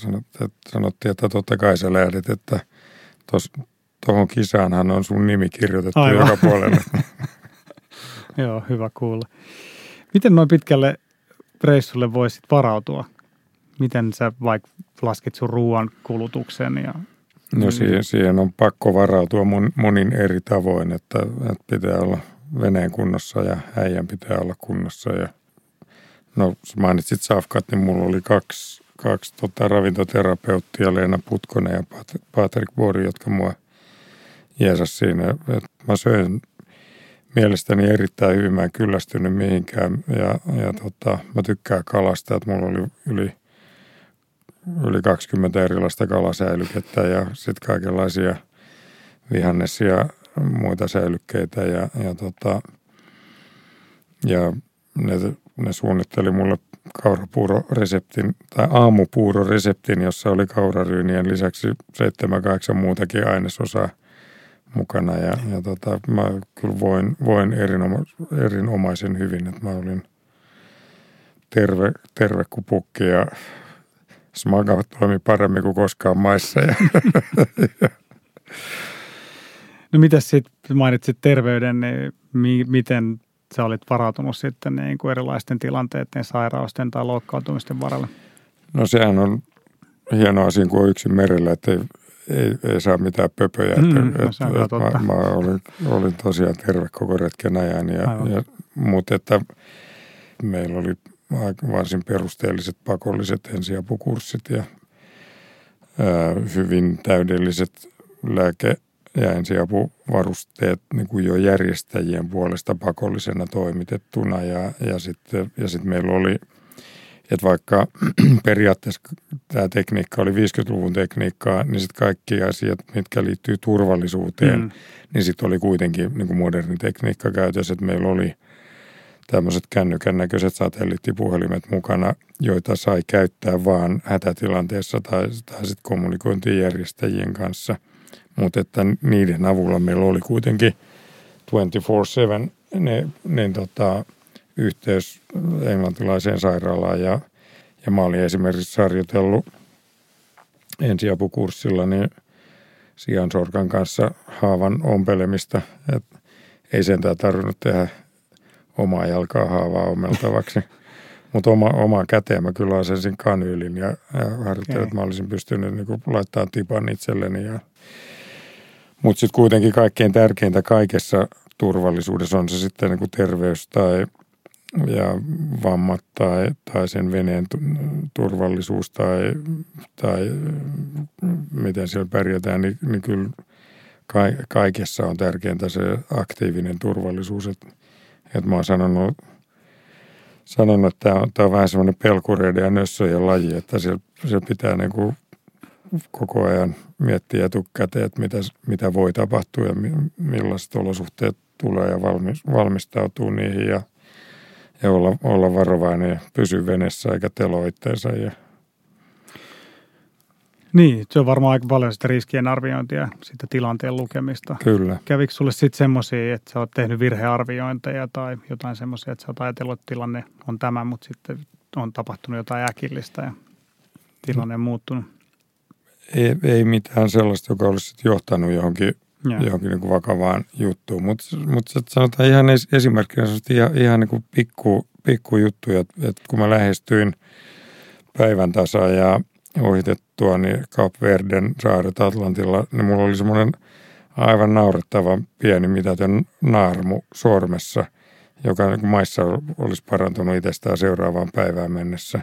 sanottiin, että totta kai sä lähdet, että tuohon kisaanhan on sun nimi kirjoitettu Aivan. joka puolelle. <laughs> Joo, hyvä kuulla. Miten noin pitkälle reissulle voisit varautua? Miten sä vaikka laskit sun ruoan kulutuksen? Ja... No siihen, siihen on pakko varautua mon, monin eri tavoin, että, että pitää olla veneen kunnossa ja äijän pitää olla kunnossa. Ja, no mainitsit Safkat, niin mulla oli kaksi, kaksi tota, ravintoterapeuttia, Leena Putkonen ja Patrick Bori, jotka mua jeesas siinä. Et mä söin mielestäni erittäin hyvin. Mä en kyllästynyt mihinkään ja, ja tota, mä tykkään kalasta, että mulla oli yli, yli 20 erilaista kalasäilykettä ja sitten kaikenlaisia vihannesia muita säilykkeitä ja, ja, tota, ja ne, ne suunnitteli mulle kaurapuuroreseptin tai aamupuuroreseptin, jossa oli kauraryyniän lisäksi 7-8 muutakin ainesosaa – mukana ja, ja tota, mä kyllä voin, voin erinoma, erinomaisen hyvin, että mä olin terve, terve kuin pukki ja smaga toimi paremmin kuin koskaan maissa. Ja, <laughs> No mitä sitten mainitsit terveyden, niin mi- miten sä olit varautunut sitten niin kuin erilaisten tilanteiden, sairausten tai loukkaantumisten varalle? No sehän on hieno asia, kun on yksin merellä, että ei, ei, ei saa mitään pöpöjä. Mm, että, no, että, että mä, mä olin, olin tosiaan terve koko retken ajan. Ja, ja, mutta että meillä oli varsin perusteelliset pakolliset ensiapukurssit ja ää, hyvin täydelliset lääke- ja ensiapuvarusteet niin kuin jo järjestäjien puolesta pakollisena toimitettuna. Ja, ja sitten ja sit meillä oli – että vaikka <clears throat> periaatteessa tämä tekniikka oli 50-luvun tekniikkaa, niin sitten kaikki asiat, mitkä liittyy turvallisuuteen, mm. niin sitten oli kuitenkin niin kuin moderni tekniikka käytössä, että meillä oli tämmöiset kännykän näköiset satelliittipuhelimet mukana, joita sai käyttää vaan hätätilanteessa tai, tai sitten kommunikointijärjestäjien kanssa. Mutta että niiden avulla meillä oli kuitenkin 24-7 ne, ne tota, yhteys englantilaiseen sairaalaan ja, ja mä olin esimerkiksi sarjoitellut ensiapukurssilla niin siansorkan kanssa haavan ompelemista. Et ei sentään tarvinnut tehdä omaa jalkaa haavaa omeltavaksi. <laughs> Mutta oma, oma käteen mä kyllä asensin kanyylin ja, ja harjoittelin, okay. että mä olisin pystynyt niin laittamaan tipan itselleni. Ja... Mutta sitten kuitenkin kaikkein tärkeintä kaikessa turvallisuudessa on se sitten niin kuin terveys tai ja vammat tai, tai sen veneen turvallisuus tai, tai miten siellä pärjätään, niin, niin kyllä kaikessa on tärkeintä se aktiivinen turvallisuus. Että et mä oon sanonut, sanonut että tämä on, tämä on vähän semmoinen pelkureiden ja nössöjen laji, että siellä, siellä pitää niin kuin koko ajan miettiä etukäteen, että mitä, mitä voi tapahtua ja millaiset olosuhteet tulee ja valmistautuu niihin ja, ja olla, olla varovainen ja pysyä venessä eikä telo itteensä ja niin, se on varmaan aika paljon sitä riskien arviointia, sitä tilanteen lukemista. Kyllä. Kävikö sulle sitten semmoisia, että sä oot tehnyt virhearviointeja tai jotain semmoisia, että sä oot ajatellut, että tilanne on tämä, mutta sitten on tapahtunut jotain äkillistä ja tilanne on muuttunut? Ei, ei mitään sellaista, joka olisi johtanut johonkin, johonkin niin kuin vakavaan juttuun, mutta mut sanotaan ihan esimerkkinä ihan, ihan niin kuin pikku, pikku juttuja, että kun mä lähestyin päivän tasa ja ohitettua niin Cap Verden saaret Atlantilla, niin mulla oli semmoinen aivan naurettava pieni mitätön naarmu sormessa, joka niin maissa olisi parantunut itsestään seuraavaan päivään mennessä.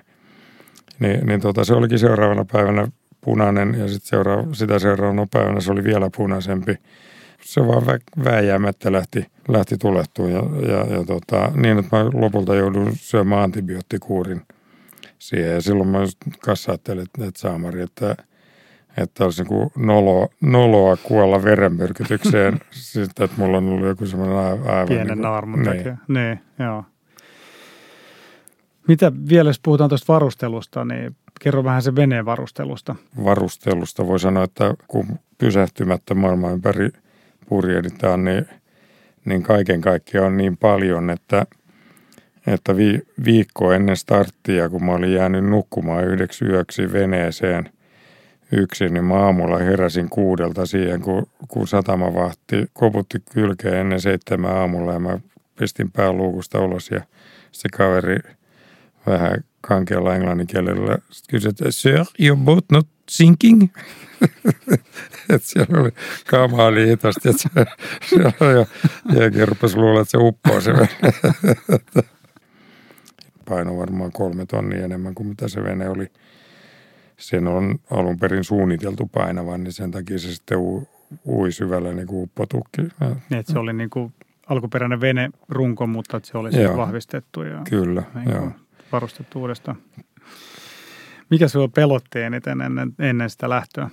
Niin, niin tota, se olikin seuraavana päivänä punainen ja sit seuraava, sitä seuraavana päivänä se oli vielä punaisempi. Se vaan vä- vääjäämättä lähti, lähti tulehtumaan ja, ja, ja tota, niin, että mä lopulta joudun syömään antibioottikuurin – siihen. Ja silloin mä kanssa ajattelin, että, että saamari, että, että olisi niin nolo, noloa kuolla verenmyrkytykseen. <laughs> Sitten, että mulla on ollut joku semmoinen aivan... Pienen niin naarmun niin. niin, joo. Mitä vielä, jos puhutaan tuosta varustelusta, niin kerro vähän se veneen varustelusta. Varustelusta voi sanoa, että kun pysähtymättä maailman ympäri purjehditaan, niin, niin kaiken kaikkiaan on niin paljon, että – että vi, viikko ennen starttia, kun mä olin jäänyt nukkumaan yhdeksi yöksi veneeseen yksin, niin mä aamulla heräsin kuudelta siihen, kun, kun satamavahti koputti kylkeen ennen seitsemän aamulla ja mä pistin pään luukusta ulos ja se kaveri vähän kankealla englanninkielellä kysyi, että Sir, your boat not sinking? <laughs> että siellä oli kamaali hitaasti, että se, siellä oli jo, ja rupesi luulla, että se uppoo se <laughs> paino varmaan kolme tonnia enemmän kuin mitä se vene oli. Sen on alun perin suunniteltu painavan, niin sen takia se sitten u, ui syvälle niin kuin uppotukki. Niin, että se oli niin kuin alkuperäinen vene runko, mutta se oli vahvistettu ja Kyllä, niin joo. Varustettu uudestaan. Mikä sinua pelotti eniten ennen, ennen sitä lähtöä?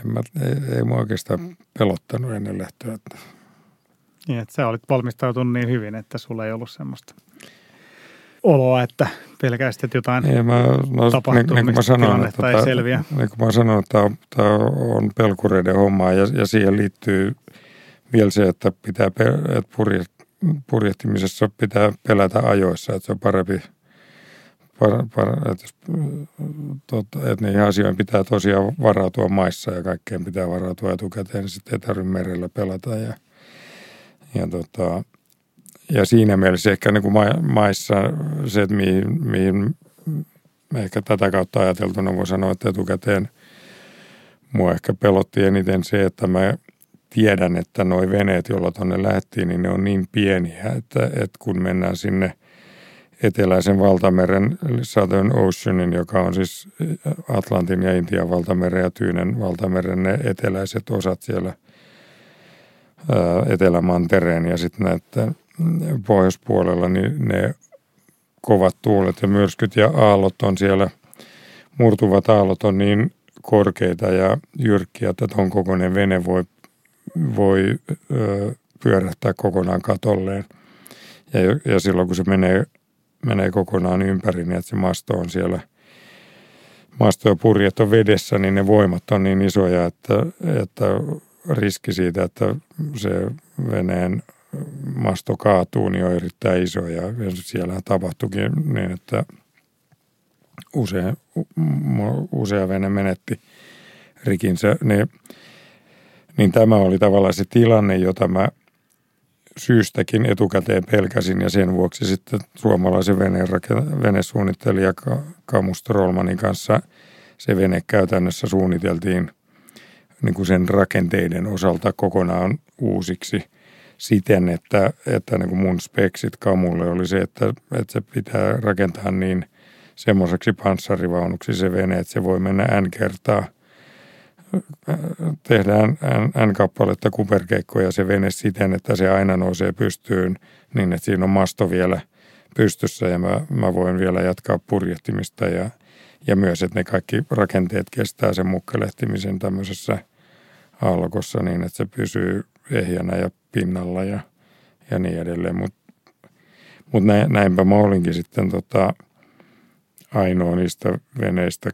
En mä, ei, ei mua oikeastaan pelottanut ennen lähtöä. Että... Niin, että sä olit valmistautunut niin hyvin, että sulla ei ollut semmoista oloa, että pelkästään että jotain ei, mä, no, tapahtuu, niin, niin mä sanoin, että ei selviä. Niin kuin mä sanoin, että tämä, tämä on pelkureiden hommaa ja, ja siihen liittyy vielä se, että, pitää, että purjehtimisessa pitää pelätä ajoissa, että se on parempi, par, par, että, tota, että niihin asioihin pitää tosiaan varautua maissa ja kaikkeen pitää varautua etukäteen, niin sitten ei tarvitse merellä pelata ja, ja tota, ja siinä mielessä ehkä niin kuin maissa se, että mihin, mihin ehkä tätä kautta ajateltuna voi sanoa, että etukäteen mua ehkä pelotti eniten se, että mä tiedän, että nuo veneet, joilla tuonne lähtiin, niin ne on niin pieniä, että, että kun mennään sinne eteläisen valtameren, Southern Oceanin, joka on siis Atlantin ja Intian valtameren ja Tyynen valtameren ne eteläiset osat siellä Etelämantereen ja sitten näiden pohjoispuolella, niin ne kovat tuulet ja myrskyt ja aallot on siellä, murtuvat aallot on niin korkeita ja jyrkkiä, että tuon kokoinen vene voi, voi pyörähtää kokonaan katolleen. Ja, ja silloin kun se menee, menee kokonaan ympäri, niin että se masto on siellä, masto ja purjet on vedessä, niin ne voimat on niin isoja, että, että riski siitä, että se veneen masto kaatuu, niin on erittäin iso. Ja siellä tapahtuikin niin, että usea, usea vene menetti rikinsä. Niin, niin tämä oli tavallaan se tilanne, jota mä syystäkin etukäteen pelkäsin ja sen vuoksi sitten suomalaisen veneen venesuunnittelija Kamus Trollmanin kanssa se vene käytännössä suunniteltiin niin kuin sen rakenteiden osalta kokonaan uusiksi siten, että, että niin kuin mun speksit Kamulle oli se, että, että se pitää rakentaa niin semmoiseksi panssarivaunuksi se vene, että se voi mennä n kertaa – tehdään N-kappaletta kuperkeikkoja se vene siten, että se aina nousee pystyyn niin, että siinä on masto vielä pystyssä ja mä, mä voin vielä jatkaa purjehtimista ja, ja myös, että ne kaikki rakenteet kestää sen mukkelehtimisen tämmöisessä alkossa niin, että se pysyy ehjänä ja pinnalla ja, ja niin edelleen. Mutta mut näinpä mä olinkin sitten tota, ainoa niistä veneistä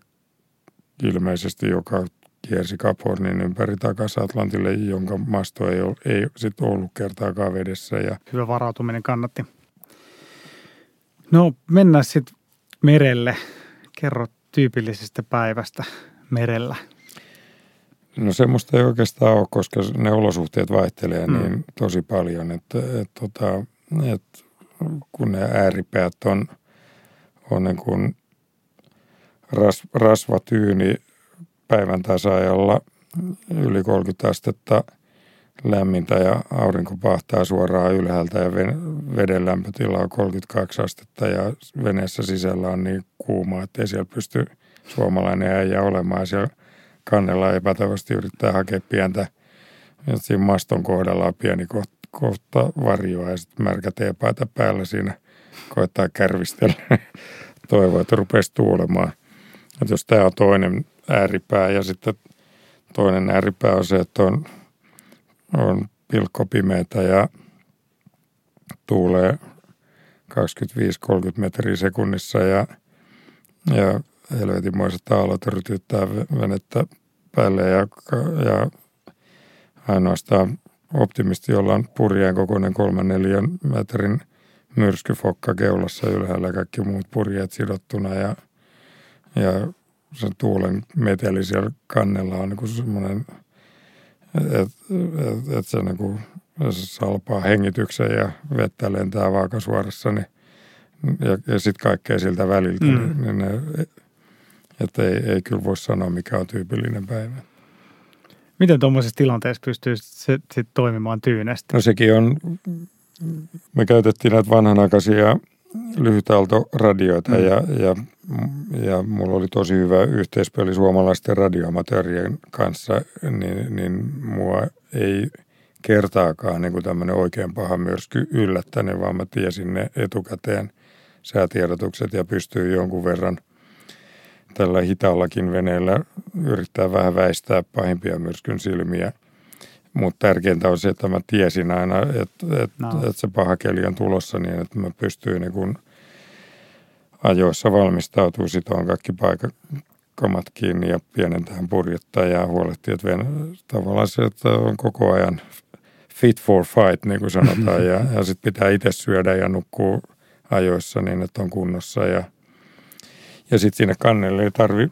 ilmeisesti, joka kiersi Cap Hornin ympäri takaisin Atlantille, jonka masto ei, ole, ei sit ollut kertaakaan vedessä. Ja... Hyvä varautuminen kannatti. No mennään sitten merelle. Kerro tyypillisestä päivästä merellä. No semmoista ei oikeastaan ole, koska ne olosuhteet vaihtelee mm. niin tosi paljon, että, että, tota, että kun ne ääripäät on, on niin kuin ras, rasvatyyni päivän tasaajalla yli 30 astetta lämmintä ja aurinko pahtaa suoraan ylhäältä ja veden lämpötila on 32 astetta ja veneessä sisällä on niin kuuma, että ei siellä pysty suomalainen äijä olemaan. Siellä kannella epätävästi yrittää hakea pientä, siinä maston kohdalla on pieni kohta, kohta varjoa ja sitten märkä teepaita päällä siinä koittaa kärvistellä. <laughs> Toivoo, että rupeisi tuulemaan. Että jos tämä on toinen ääripää ja sitten toinen ääripää on se, että on, on pilkko pimeätä ja tuulee 25-30 metriä sekunnissa ja, ja helvetinmoiset aallot rytyttää venettä päälle ja, ja ainoastaan optimisti, jolla on purjeen kokoinen 3-4 metrin myrskyfokka keulassa ylhäällä kaikki muut purjeet sidottuna ja, ja se tuulen meteli siellä kannella on niin semmoinen, että et, et se, niin kuin, se salpaa hengityksen ja vettä lentää vaakasuorassa, niin, ja, ja sitten kaikkea siltä väliltä, mm. niin, niin ne, että ei, ei kyllä voi sanoa, mikä on tyypillinen päivä. Miten tuommoisessa tilanteessa pystyy sitten toimimaan tyynesti? No sekin on, me käytettiin näitä vanhanaikaisia lyhytaaltoradioita mm. ja, ja, ja mulla oli tosi hyvä yhteispeli suomalaisten radioamatöörien kanssa, niin, niin mua ei kertaakaan niin kuin tämmöinen oikein paha myrsky yllättänyt, vaan mä tiesin ne etukäteen säätiedotukset ja pystyy jonkun verran tällä hitaallakin veneellä yrittää vähän väistää pahimpia myrskyn silmiä – mutta tärkeintä on se, että mä tiesin aina, että, että, no. että se paha keli on tulossa niin, että mä pystyin niin ajoissa valmistautuu sitoon kaikki paikkamat kiinni ja pienentään purjetta ja huolehtii, että ven, tavallaan se, että on koko ajan fit for fight, niin kuin sanotaan, ja, ja sitten pitää itse syödä ja nukkuu ajoissa niin, että on kunnossa ja, ja sitten siinä kannelle ei tarvi,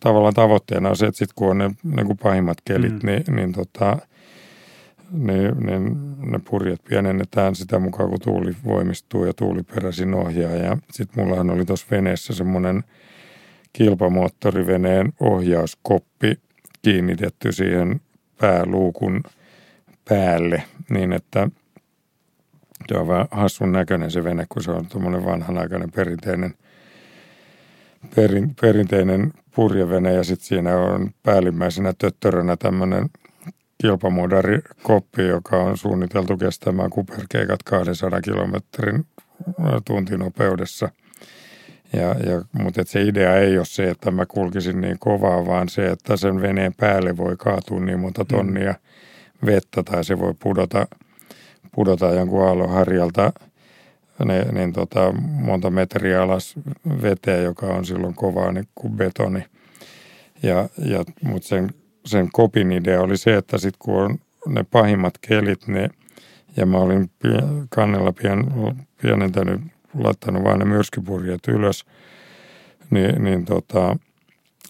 tavallaan tavoitteena on se, että sitten kun on ne niin kuin pahimmat kelit, mm. niin, niin tota, niin, niin ne purjet pienennetään sitä mukaan, kun tuuli voimistuu ja tuuli peräisin ohjaa. Ja sitten mullahan oli tuossa veneessä semmoinen kilpamoottoriveneen ohjauskoppi kiinnitetty siihen pääluukun päälle niin, että se on vähän hassun näköinen se vene, kun se on tuommoinen vanhanaikainen perinteinen, perin, perinteinen purjevene ja sitten siinä on päällimmäisenä töttörönä tämmöinen – kilpamodarikoppi, joka on suunniteltu kestämään kuperkeikat 200 kilometrin tuntinopeudessa. Ja, ja, mutta se idea ei ole se, että mä kulkisin niin kovaa, vaan se, että sen veneen päälle voi kaatua niin monta mm. tonnia vettä tai se voi pudota, pudota jonkun aallon harjalta ne, niin tota, monta metriä alas veteen, joka on silloin kovaa niin kuin betoni. Ja, ja, Mutta sen, sen kopin idea oli se, että sitten kun on ne pahimmat kelit, ne, ja mä olin kannella pien, pienentänyt, laittanut vain ne myrskypurjat ylös, niin, niin tota,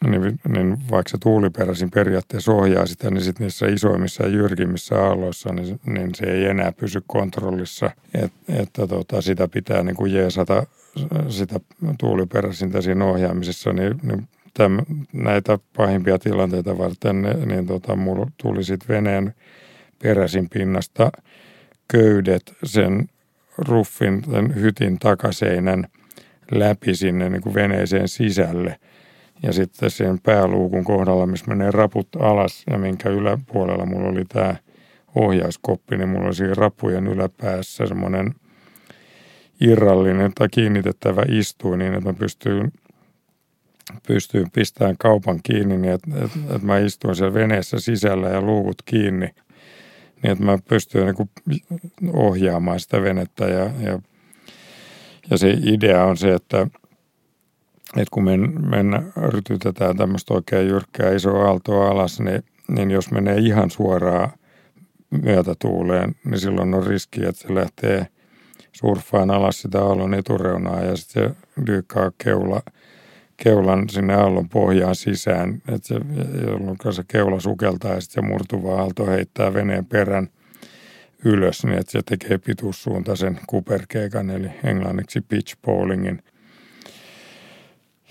niin, niin vaikka se tuuliperäisin periaatteessa ohjaa sitä, niin sitten niissä isoimmissa ja jyrkimmissä aalloissa, niin, niin se ei enää pysy kontrollissa. Et, että tota, sitä pitää niin kuin jeesata sitä tuuliperäisintä siinä ohjaamisessa, niin, niin täm, näitä pahimpia tilanteita varten niin, niin tota, mulla tuli sitten veneen peräisin pinnasta köydet sen ruffin, sen hytin takaseinän läpi sinne niin kuin veneeseen sisälle – ja sitten sen pääluukun kohdalla, missä menee raput alas ja minkä yläpuolella mulla oli tämä ohjauskoppi, niin mulla oli siinä rapujen yläpäässä semmoinen irrallinen tai kiinnitettävä istuin niin, että mä pystyin, pystyin pistämään kaupan kiinni niin, että, että, että mä istuin siellä veneessä sisällä ja luukut kiinni niin, että mä pystyin niin ohjaamaan sitä venettä. Ja, ja, ja se idea on se, että että kun me, me rytytetään tämmöistä oikein jyrkkää isoa aaltoa alas, niin, niin jos menee ihan suoraan myötätuuleen, niin silloin on riski, että se lähtee surffaan alas sitä aallon etureunaa ja sitten se dyykkaa keula, keulan sinne aallon pohjaan sisään, että se, jolloin se keula sukeltaa ja sitten se murtuva aalto heittää veneen perän ylös, niin että se tekee pituussuuntaisen kuperkeikan, eli englanniksi pitch bowlingin –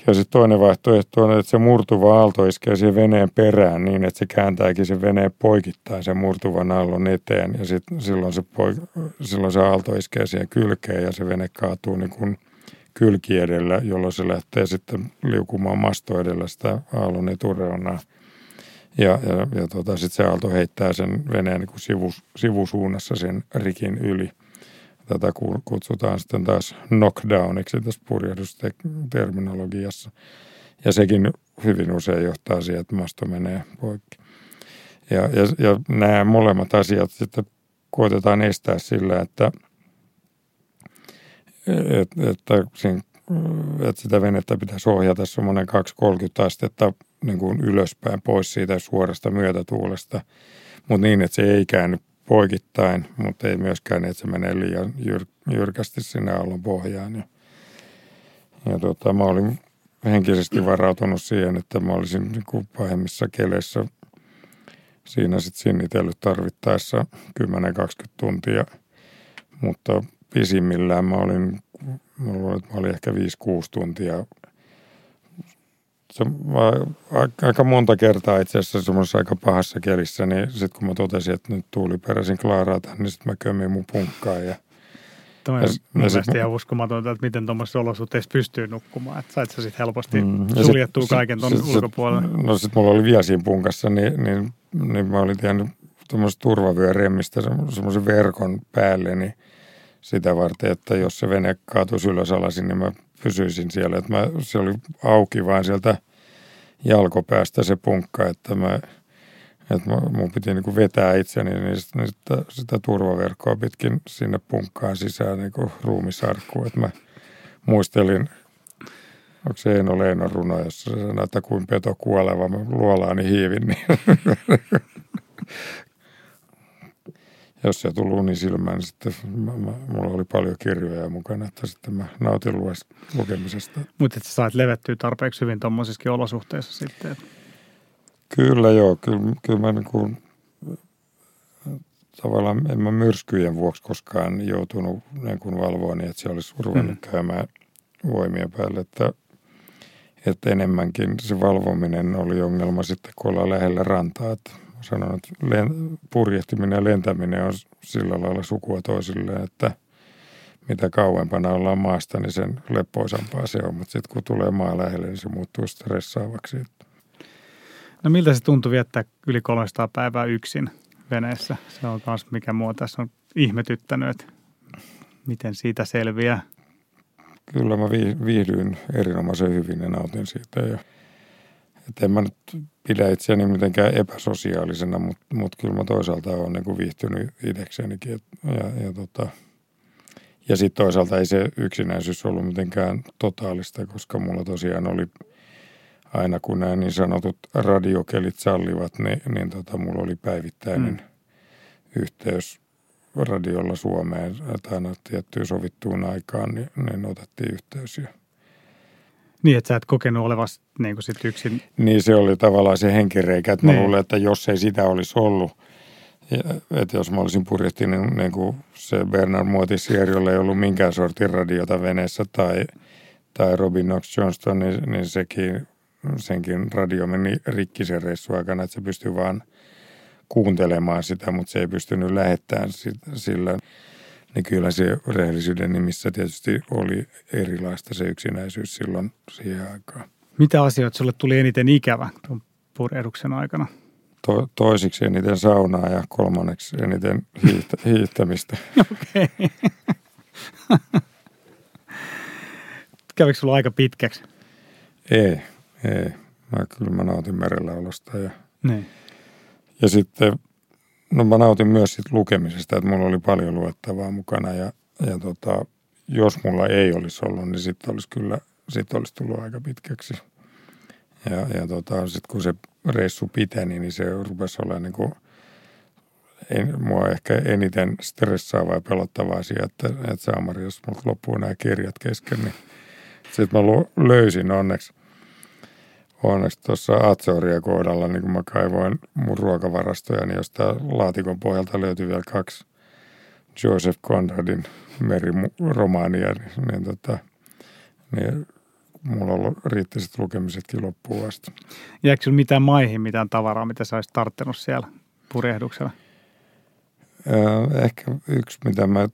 ja sitten toinen vaihtoehto on, että se murtuva aalto iskee siihen veneen perään niin, että se kääntääkin sen veneen poikittain sen murtuvan aallon eteen. Ja sit, silloin, se poik- silloin se aalto iskee siihen kylkeen ja se vene kaatuu niin kuin kylki edellä, jolloin se lähtee sitten liukumaan masto edellä sitä aallon etureunaa. Ja, ja, ja tota, sitten se aalto heittää sen veneen niin sivus, sivusuunnassa sen rikin yli – Tätä kutsutaan sitten taas knockdowniksi tässä purjehdusterminologiassa. Ja sekin hyvin usein johtaa siihen, että masto menee poikki. Ja, ja, ja nämä molemmat asiat sitten koitetaan estää sillä, että, että, että, että sitä venettä pitäisi ohjata semmoinen 230 astetta niin kuin ylöspäin pois siitä suorasta myötätuulesta, mutta niin, että se ei käänny poikittain, mutta ei myöskään, että se menee liian jyr- jyrkästi sinne aallon pohjaan. Ja, ja tota, mä olin henkisesti varautunut siihen, että mä olisin niin kuin pahemmissa keleissä siinä sitten sinnitellyt tarvittaessa 10-20 tuntia, mutta pisimmillään mä olin, mä olin ehkä 5-6 tuntia se, aika monta kertaa itse asiassa semmoisessa aika pahassa kelissä, niin sitten kun mä totesin, että nyt tuuli peräisin klaaraata, niin sitten mä kömmin mun punkkaan ja Toi on mun mielestä ihan uskomatonta, että miten tuommoisessa olosuhteissa pystyy nukkumaan. Että sait sä sitten helposti mm, suljettua sit, kaiken tuon ulkopuolelle. No sitten mulla oli vielä siinä punkassa, niin, niin, niin mä olin tiennyt tuommoista turvavyöremmistä semmoisen verkon päälle, niin sitä varten, että jos se vene kaatuisi ylös alasin, niin mä pysyisin siellä. Että mä, se oli auki vain sieltä jalkopäästä se punkka, että mä, että mun piti niin kuin vetää itseni niin sitä, niin sitä, sitä turvaverkkoa pitkin sinne punkkaan sisään niin kuin ruumisarkkuun. Että mä muistelin, onko se Eino Leinon runo, jossa se sanoo, että kuin peto kuoleva, mä luolaani hiivin, niin <laughs> jos se tuli uni silmään, niin sitten mä, mä, mulla oli paljon kirjoja mukana, että sitten mä nautin lukemisesta. Mutta että sä sait levettyä tarpeeksi hyvin tuommoisissakin olosuhteissa sitten? Kyllä joo, kyllä, kyllä mä niin kuin, tavallaan en mä myrskyjen vuoksi koskaan joutunut niin kuin valvoa niin, että se olisi ruvennut mm. käymään voimia päälle, että, että enemmänkin se valvominen oli ongelma sitten, kun ollaan lähellä rantaa, että sanon, että purjehtiminen ja lentäminen on sillä lailla sukua toisilleen, että mitä kauempana ollaan maasta, niin sen leppoisampaa se on. Mutta sitten kun tulee maa lähelle, niin se muuttuu stressaavaksi. No miltä se tuntui viettää yli 300 päivää yksin veneessä? Se on myös mikä mua tässä on ihmetyttänyt, että miten siitä selviää. Kyllä mä viihdyin erinomaisen hyvin ja nautin siitä. Ja että en mä nyt pidä itseäni mitenkään epäsosiaalisena, mutta, mutta kyllä mä toisaalta olen niin kuin viihtynyt itseksenikin. Ja, ja, tota, Ja sitten toisaalta ei se yksinäisyys ollut mitenkään totaalista, koska mulla tosiaan oli aina kun nämä niin sanotut radiokelit sallivat, niin, niin tota, mulla oli päivittäinen mm. yhteys radiolla Suomeen, aina tiettyyn sovittuun aikaan, niin, niin otettiin yhteys. Ja... Niin, että sä et kokenut olevasi niin kuin sit yksin. Niin, se oli tavallaan se henkireikä, että mä niin. luulen, että jos ei sitä olisi ollut, että jos mä olisin purjehtinut niin, niin kuin se Bernard Muotissier, jolla ei ollut minkään sortin radiota veneessä tai, tai Robin Knox Johnston, niin, niin sekin, senkin radio meni rikki sen reissu aikana, että se pystyi vaan – kuuntelemaan sitä, mutta se ei pystynyt lähettämään sillä. Niin kyllä se rehellisyyden nimissä tietysti oli erilaista se yksinäisyys silloin siihen aikaan. Mitä asioita sulle tuli eniten ikävä tuon purjehduksen aikana? To, toisiksi eniten saunaa ja kolmanneksi eniten hiihtä, <laughs> hiihtämistä. Okei. Kävikö sulla aika pitkäksi? Ei, ei. Mä kyllä mä nautin merellä olosta ja niin. Ja sitten, no mä nautin myös siitä lukemisesta, että mulla oli paljon luettavaa mukana ja, ja tota, jos mulla ei olisi ollut, niin sitten olisi kyllä, sitten olisi tullut aika pitkäksi. Ja, ja tota, sitten kun se reissu piteni, niin se rupesi olemaan niin kuin, en, mua ehkä eniten stressaava ja pelottava asia, että, että saamari, jos mulla loppuu nämä kirjat kesken, niin sitten mä löysin onneksi – onneksi tuossa Azoria kohdalla, niin kun mä kaivoin mun ruokavarastoja, niin josta laatikon pohjalta löytyi vielä kaksi Joseph Conradin meriromaania, niin, niin, tota, niin mulla on ollut riittiset lukemisetkin loppuun asti. Jääkö sinulla mitään maihin, mitään tavaraa, mitä sä olisit tarttunut siellä purjehduksella? Ehkä yksi, mitä mä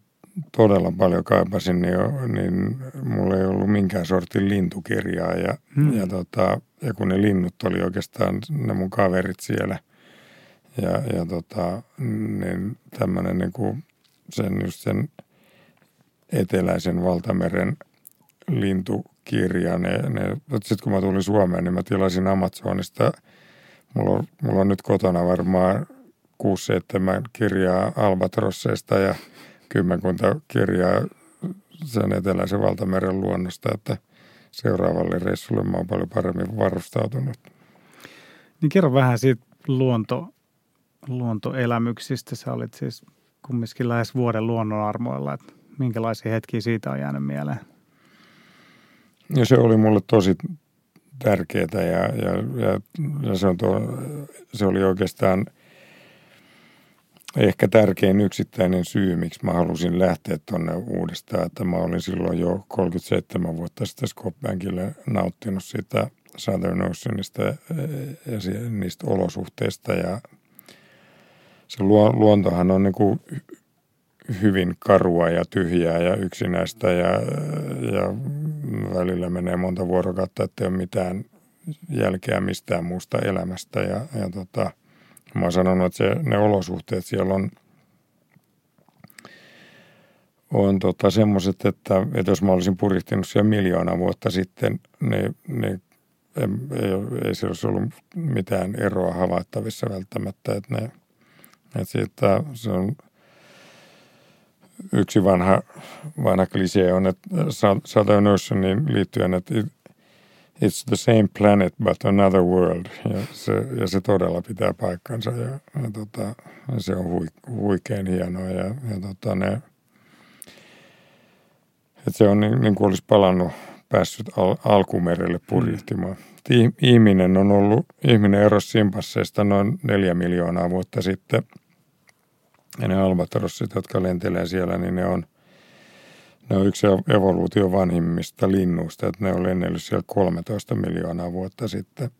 todella paljon kaipasin, niin, jo, niin mulla ei ollut minkään sortin lintukirjaa. Ja, hmm. ja, tota, ja kun ne linnut oli oikeastaan ne mun kaverit siellä. Ja, ja tota, niin tämmöinen niin kuin sen, just sen eteläisen valtameren lintukirja. Ne, ne, sitten kun mä tulin Suomeen, niin mä tilasin Amazonista. Mulla on, mulla on nyt kotona varmaan 6-7 kirjaa albatrosseista ja – kymmenkunta kirjaa sen eteläisen valtameren luonnosta, että seuraavalle reissulle mä oon paljon paremmin varustautunut. Niin kerro vähän siitä luonto, luontoelämyksistä. Sä olit siis kumminkin lähes vuoden luonnonarmoilla, että minkälaisia hetkiä siitä on jäänyt mieleen? Ja se oli mulle tosi tärkeää ja, ja, ja, ja se, on tuo, se oli oikeastaan – ehkä tärkein yksittäinen syy, miksi mä halusin lähteä tuonne uudestaan, että mä olin silloin jo 37 vuotta sitten Skopbankille nauttinut sitä Southern Oceanista ja niistä olosuhteista. Ja se luontohan on niin kuin hyvin karua ja tyhjää ja yksinäistä ja, ja välillä menee monta vuorokautta, että ei ole mitään jälkeä mistään muusta elämästä. Ja, ja tota, Mä oon sanonut, että se, ne olosuhteet siellä on, on tota semmoiset, että, että jos mä olisin purjehtinut siellä miljoona vuotta sitten, niin, niin ei, ei, ei se olisi ollut mitään eroa havaittavissa välttämättä. Että, ne, että siitä, se on yksi vanha, vanha klisee on, että Oceanin liittyen, että It's the same planet but another world. Ja se, ja se todella pitää paikkansa ja, ja tota, se on hui, huikein hienoa. Ja, ja tota ne, että se on niin, niin kuin olisi palannut, päässyt al, alkumerelle purjehtimaan. Mm. Ihminen on ollut, ihminen erosi simpasseista noin neljä miljoonaa vuotta sitten. Ja ne albatrossit, jotka lentelee siellä, niin ne on – ne on yksi evoluutio vanhimmista linnuista, että ne on lennellyt siellä 13 miljoonaa vuotta sitten.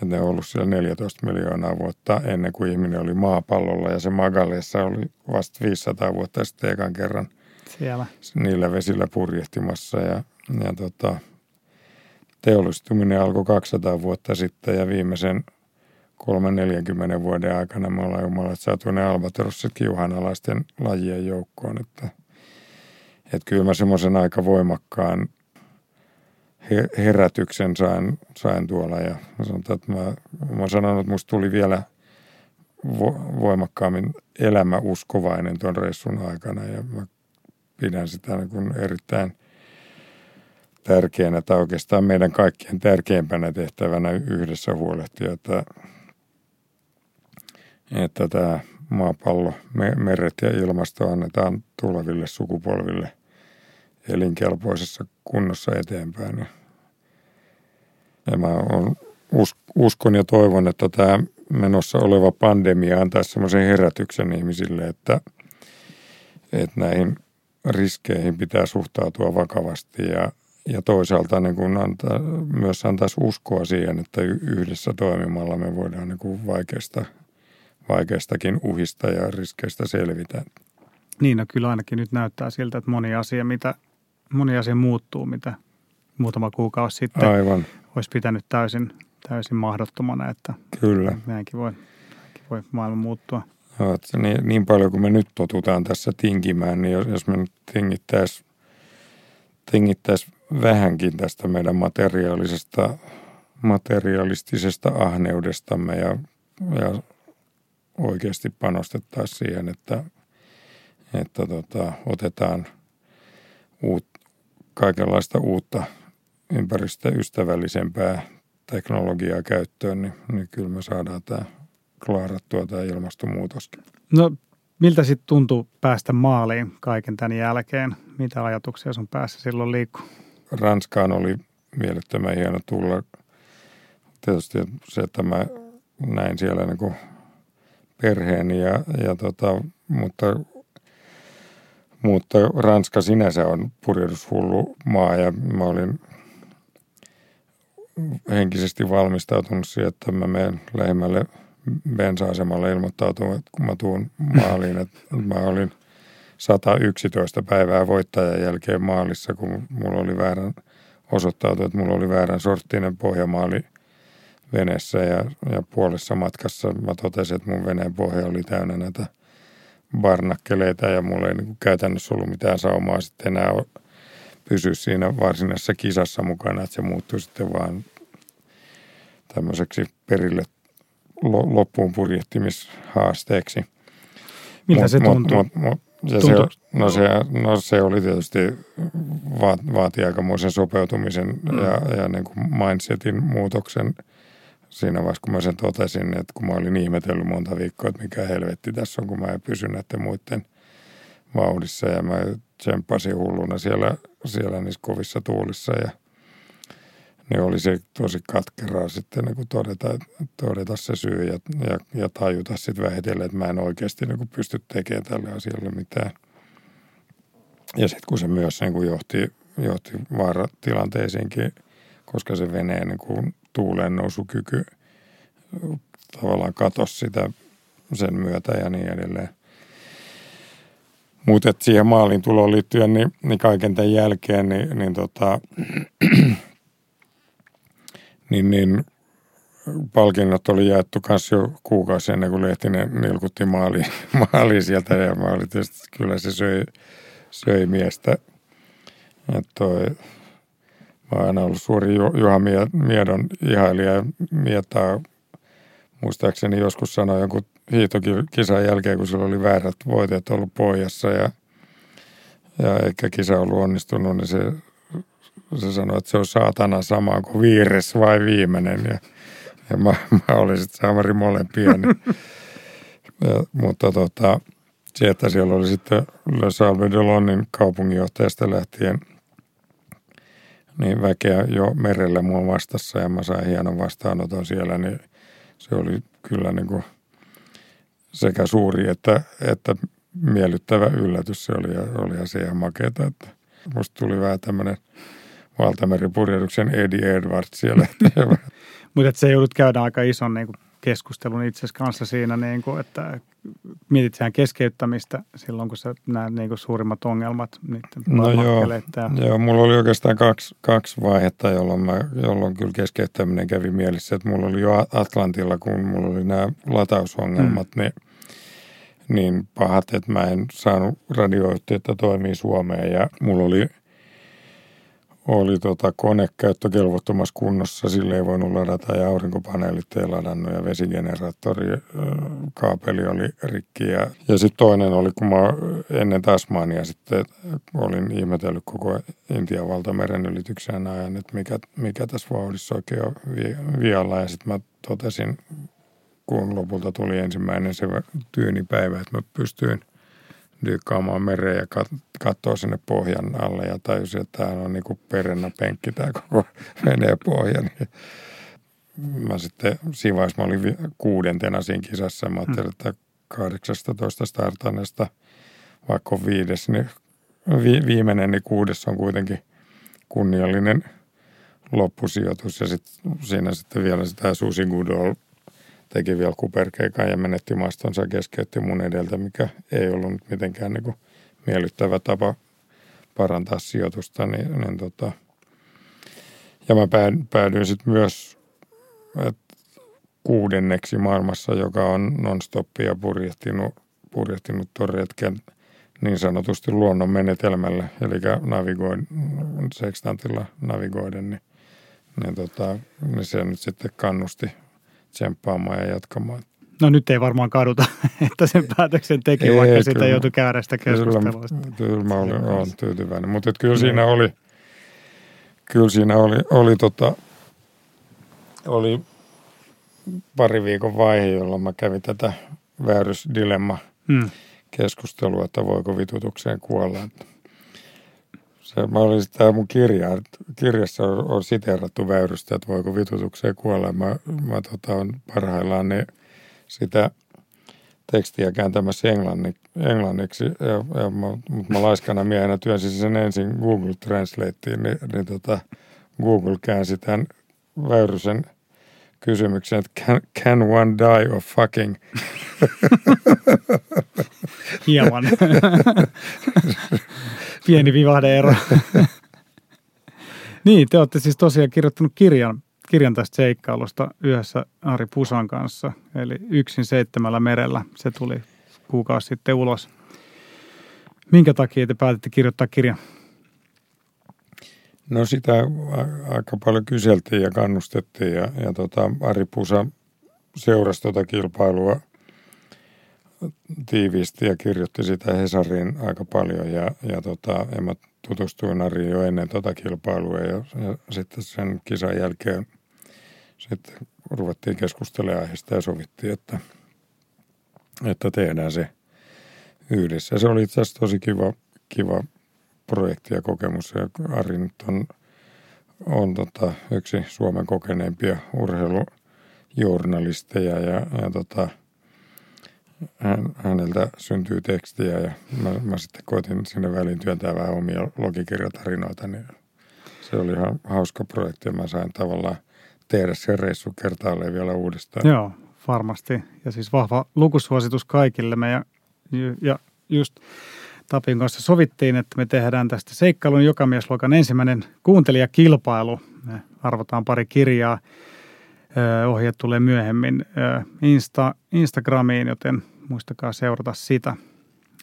Ja ne on ollut siellä 14 miljoonaa vuotta ennen kuin ihminen oli maapallolla ja se Magaleessa oli vasta 500 vuotta sitten ekan kerran siellä. niillä vesillä purjehtimassa. Ja, ja tota, teollistuminen alkoi 200 vuotta sitten ja viimeisen 3-40 vuoden aikana me ollaan jumalat saatu ne albatrossit kiuhanalaisten lajien joukkoon, että – että kyllä mä semmoisen aika voimakkaan herätyksen sain, sain tuolla ja mä, sanotaan, että mä, mä oon sanonut, että musta tuli vielä vo, voimakkaammin elämäuskovainen tuon reissun aikana ja mä pidän sitä niin kuin erittäin tärkeänä tai oikeastaan meidän kaikkien tärkeimpänä tehtävänä yhdessä huolehtia, että, että tämä maapallo, meret ja ilmasto annetaan tuleville sukupolville elinkelpoisessa kunnossa eteenpäin. Ja mä on, uskon ja toivon, että tämä menossa oleva pandemia antaa semmoisen herätyksen ihmisille, että, että näihin riskeihin pitää suhtautua vakavasti ja, ja toisaalta niin kun antaa, myös antaisi uskoa siihen, että yhdessä toimimalla me voidaan niin kuin vaikeista, vaikeistakin uhista ja riskeistä selvitä. Niin, no kyllä ainakin nyt näyttää siltä, että moni asia, mitä, moni asia muuttuu, mitä muutama kuukausi sitten Aivan. olisi pitänyt täysin, täysin mahdottomana, että kyllä. näinkin voi, näinkin voi maailma muuttua. No, niin, niin paljon kuin me nyt totutaan tässä tinkimään, niin jos, jos me nyt tingittäisiin tingittäisi vähänkin tästä meidän materiaalisesta, materialistisesta ahneudestamme ja, ja oikeasti panostettaisiin siihen, että, että tota, otetaan uut, kaikenlaista uutta ympäristöystävällisempää teknologiaa käyttöön, niin, niin kyllä me saadaan tämä klaarattua tämä ilmastonmuutoskin. No miltä sitten tuntuu päästä maaliin kaiken tämän jälkeen? Mitä ajatuksia sun päässä silloin liikkuu? Ranskaan oli mielettömän hieno tulla. Tietysti se, että mä näin siellä niin kuin perheeni, ja, ja tota, mutta, mutta Ranska sinänsä on purjehdushullu maa ja mä olin henkisesti valmistautunut siihen, että mä menen lähemmälle bensa-asemalle ilmoittautumaan, kun mä tuun maaliin, että mä olin 111 päivää voittajan jälkeen maalissa, kun mulla oli väärän, osoittautui, että mulla oli väärän sorttinen pohjamaali veneessä ja, ja puolessa matkassa. Mä totesin, että mun veneen pohja oli täynnä näitä barnakkeleita ja mulla ei niin käytännössä ollut mitään saumaa sitten enää pysyä siinä varsinaisessa kisassa mukana, että se muuttui sitten vaan tämmöiseksi perille loppuun purjehtimishaasteeksi. Miltä se tuntui? Mut, mut, mut, ja se, no, se, no se oli tietysti, vaat, vaati aikamoisen sopeutumisen mm. ja, ja niin kuin mindsetin muutoksen siinä vaiheessa, kun mä sen totesin, että kun mä olin ihmetellyt monta viikkoa, että mikä helvetti tässä on, kun mä en pysy näiden muiden vauhdissa ja mä tsemppasin hulluna siellä, siellä niissä kovissa tuulissa ja niin oli se tosi katkeraa sitten niin todeta, todeta se syy ja, ja, ja tajuta sitten vähitellen, että mä en oikeasti niin pysty tekemään tälle asialle mitään. Ja sitten kun se myös niin kuin johti, johti vaaratilanteisiinkin, koska se veneen niin tuulen nousukyky tavallaan katosi sitä sen myötä ja niin edelleen. Mutta siihen maalin tuloon liittyen, niin, niin kaiken tämän jälkeen, niin, niin tota, <clears throat> niin, niin palkinnot oli jaettu kanssa jo kuukausi ennen kuin Lehtinen nilkutti maaliin, <laughs> maaliin sieltä ja mä olin tietysti, kyllä se söi, söi miestä. Että toi, mä oon aina ollut suuri Juha Miedon ihailija. Mietaa, muistaakseni joskus sanoi jonkun hiihtokisan jälkeen, kun sillä oli väärät voiteet ollut pohjassa ja, ja eikä kisa ollut onnistunut, niin se se sanoi, että se on saatana sama kuin viires vai viimeinen. Ja, ja mä, mä olin sitten saamari molempia. Niin, ja, mutta tota, se, että siellä oli sitten Le Salve de Lonnin kaupunginjohtajasta lähtien niin väkeä jo merelle mua vastassa ja mä sain hienon vastaanoton siellä, niin se oli kyllä niin kuin sekä suuri että, että miellyttävä yllätys. Se oli, oli se ihan makeeta, että musta tuli vähän tämmöinen – valtameripurjehduksen Eddie Edwards siellä. <laughs> <laughs> Mutta se joudut käydä aika ison niin kuin, keskustelun itse kanssa siinä, niin kuin, että mietit sehän keskeyttämistä silloin, kun sä näet niin kuin, suurimmat ongelmat niiden No joo, joo, mulla oli oikeastaan kaksi, kaksi vaihetta, jolloin, mä, jolloin kyllä keskeyttäminen kävi mielessä. Että mulla oli jo Atlantilla, kun mulla oli nämä latausongelmat, mm. niin niin pahat, että mä en saanut radioyhtiötä toimia Suomeen ja mulla oli oli tota kone käyttökelvottomassa kunnossa, sille ei voinut ladata ja aurinkopaneelit ei ladannut ja vesigeneraattori kaapeli oli rikki. Ja, ja sitten toinen oli, kun mä ennen Tasmania sitten olin ihmetellyt koko Intian valtameren ylityksen ajan, että mikä, mikä tässä vauhdissa oikein on vialla ja sitten mä totesin, kun lopulta tuli ensimmäinen se tyynipäivä, että mä pystyin dyykkaamaan mereen ja kat- katsoa sinne pohjan alle ja tajusin, että tämä on niin kuin perennä penkki tämä koko <laughs> veneen pohja. Niin mä sitten siinä vaiheessa mä olin kuudentena siinä kisassa. Mä ajattelin, hmm. että 18 startaneesta, vaikka on viides, niin vi, viimeinen, niin kuudes on kuitenkin kunniallinen loppusijoitus. Ja sit, siinä sitten vielä sitä Susi Goodall teki vielä kuperkeikan ja menetti mastonsa ja keskeytti mun edeltä, mikä ei ollut mitenkään niin kuin miellyttävä tapa parantaa sijoitusta. Niin, niin tota. Ja mä päädyin sitten myös kuudenneksi maailmassa, joka on non-stoppia purjehtinut, purjehtinut retken niin sanotusti luonnon menetelmällä, eli navigoin, sekstantilla navigoiden, niin, niin, tota, niin se nyt sitten kannusti tsemppaamaan ja jatkamaan. No nyt ei varmaan kaduta, <laughs> että sen päätöksen teki, ei, vaikka sitä joutui käydä sitä keskustelua. Kyllä, kyllä mä olin, olen tyytyväinen, mutta kyllä siinä oli, kyllä siinä oli, oli, tota, oli pari viikon vaihe, jolloin mä kävin tätä väärysdilemma hmm. keskustelua, että voiko vitutukseen kuolla. Se, mä olin sitä mun kirjaa, kirjassa on, on siteerattu väyrystä, että voiko vitutukseen kuolla. Mä, mä tota, on parhaillaan ne, sitä tekstiä kääntämässä englanni, englanniksi, ja, ja mä, mutta mä laiskana miehenä työnsin sen ensin Google Translateen, niin, niin tota, Google käänsi tämän väyrysen kysymyksen, että can, can one die of fucking? <laughs> Hieman. <laughs> Pieni vivahdeero. <laughs> niin, te olette siis tosiaan kirjoittanut kirjan, kirjan tästä seikkailusta yhdessä Ari Pusan kanssa, eli yksin seitsemällä merellä. Se tuli kuukausi sitten ulos. Minkä takia te päätitte kirjoittaa kirjan? No sitä aika paljon kyseltiin ja kannustettiin ja, ja tota, Ari Pusa seurasi tuota kilpailua tiiviisti ja kirjoitti sitä Hesariin aika paljon ja, ja, tota, ja mä tutustuin Ariin jo ennen tuota kilpailua ja, ja sitten sen kisan jälkeen sitten ruvettiin keskustelemaan aiheesta ja sovittiin, että, että tehdään se yhdessä. Se oli itse asiassa tosi kiva, kiva projekti ja kokemus. Ja Ari nyt on, on tota, yksi Suomen kokeneimpia urheilujournalisteja ja, ja tota, hän, häneltä syntyy tekstiä ja mä, mä sitten koitin sinne väliin työntää vähän omia logikirjatarinoita, niin se oli ihan hauska projekti ja mä sain tavallaan tehdä sen reissu kertaalleen vielä uudestaan. Joo, varmasti. Ja siis vahva lukusuositus kaikille. Me ja, ja just Tapin kanssa sovittiin, että me tehdään tästä seikkailun jokamiesluokan ensimmäinen kuuntelijakilpailu. Me arvotaan pari kirjaa. Ohjeet tulee myöhemmin Insta, Instagramiin, joten muistakaa seurata sitä.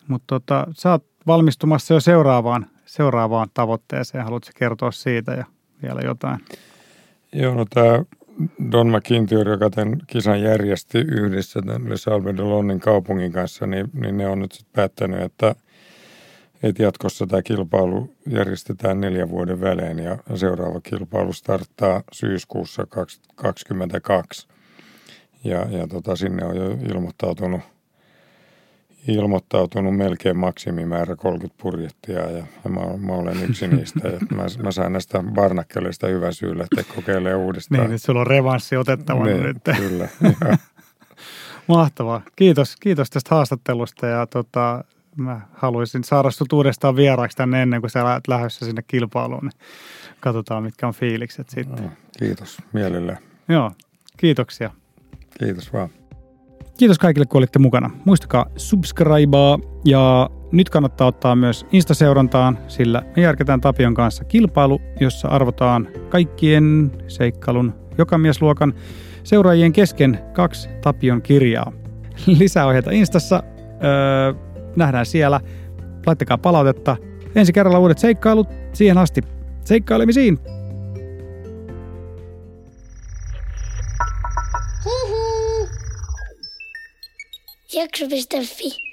Mutta tota, sä oot valmistumassa jo seuraavaan, seuraavaan tavoitteeseen. Haluatko kertoa siitä ja vielä jotain? Joo, no tämä Don McIntyre, joka tämän kisan järjesti yhdessä tämän Salvador kaupungin kanssa, niin, niin ne on nyt päättänyt, että – että jatkossa tämä kilpailu järjestetään neljän vuoden välein ja seuraava kilpailu starttaa syyskuussa 2022. Ja, ja tota, sinne on jo ilmoittautunut, ilmoittautunut melkein maksimimäärä 30 purjettia ja, ja mä, mä, olen yksi <laughs> niistä. Ja mä, mä saan näistä barnakkeleista hyvä syy lähteä kokeilemaan uudestaan. Niin, että sulla on revanssi otettava niin, nyt. <laughs> Kyllä. Mahtavaa. Kiitos, kiitos tästä haastattelusta ja tota, mä haluaisin saada sut uudestaan vieraaksi tänne ennen kuin sä lähdet lähdössä sinne kilpailuun. Niin katsotaan, mitkä on fiilikset sitten. No, kiitos, mielellä. Joo, kiitoksia. Kiitos vaan. Kiitos kaikille, kun olitte mukana. Muistakaa subscribea ja nyt kannattaa ottaa myös Insta-seurantaan, sillä me järketään Tapion kanssa kilpailu, jossa arvotaan kaikkien seikkailun jokamiesluokan seuraajien kesken kaksi Tapion kirjaa. Lisäohjeita Instassa. Öö, nähdään siellä. Laittakaa palautetta. Ensi kerralla uudet seikkailut. Siihen asti Seikkailemisiin! Jacques Bestafé.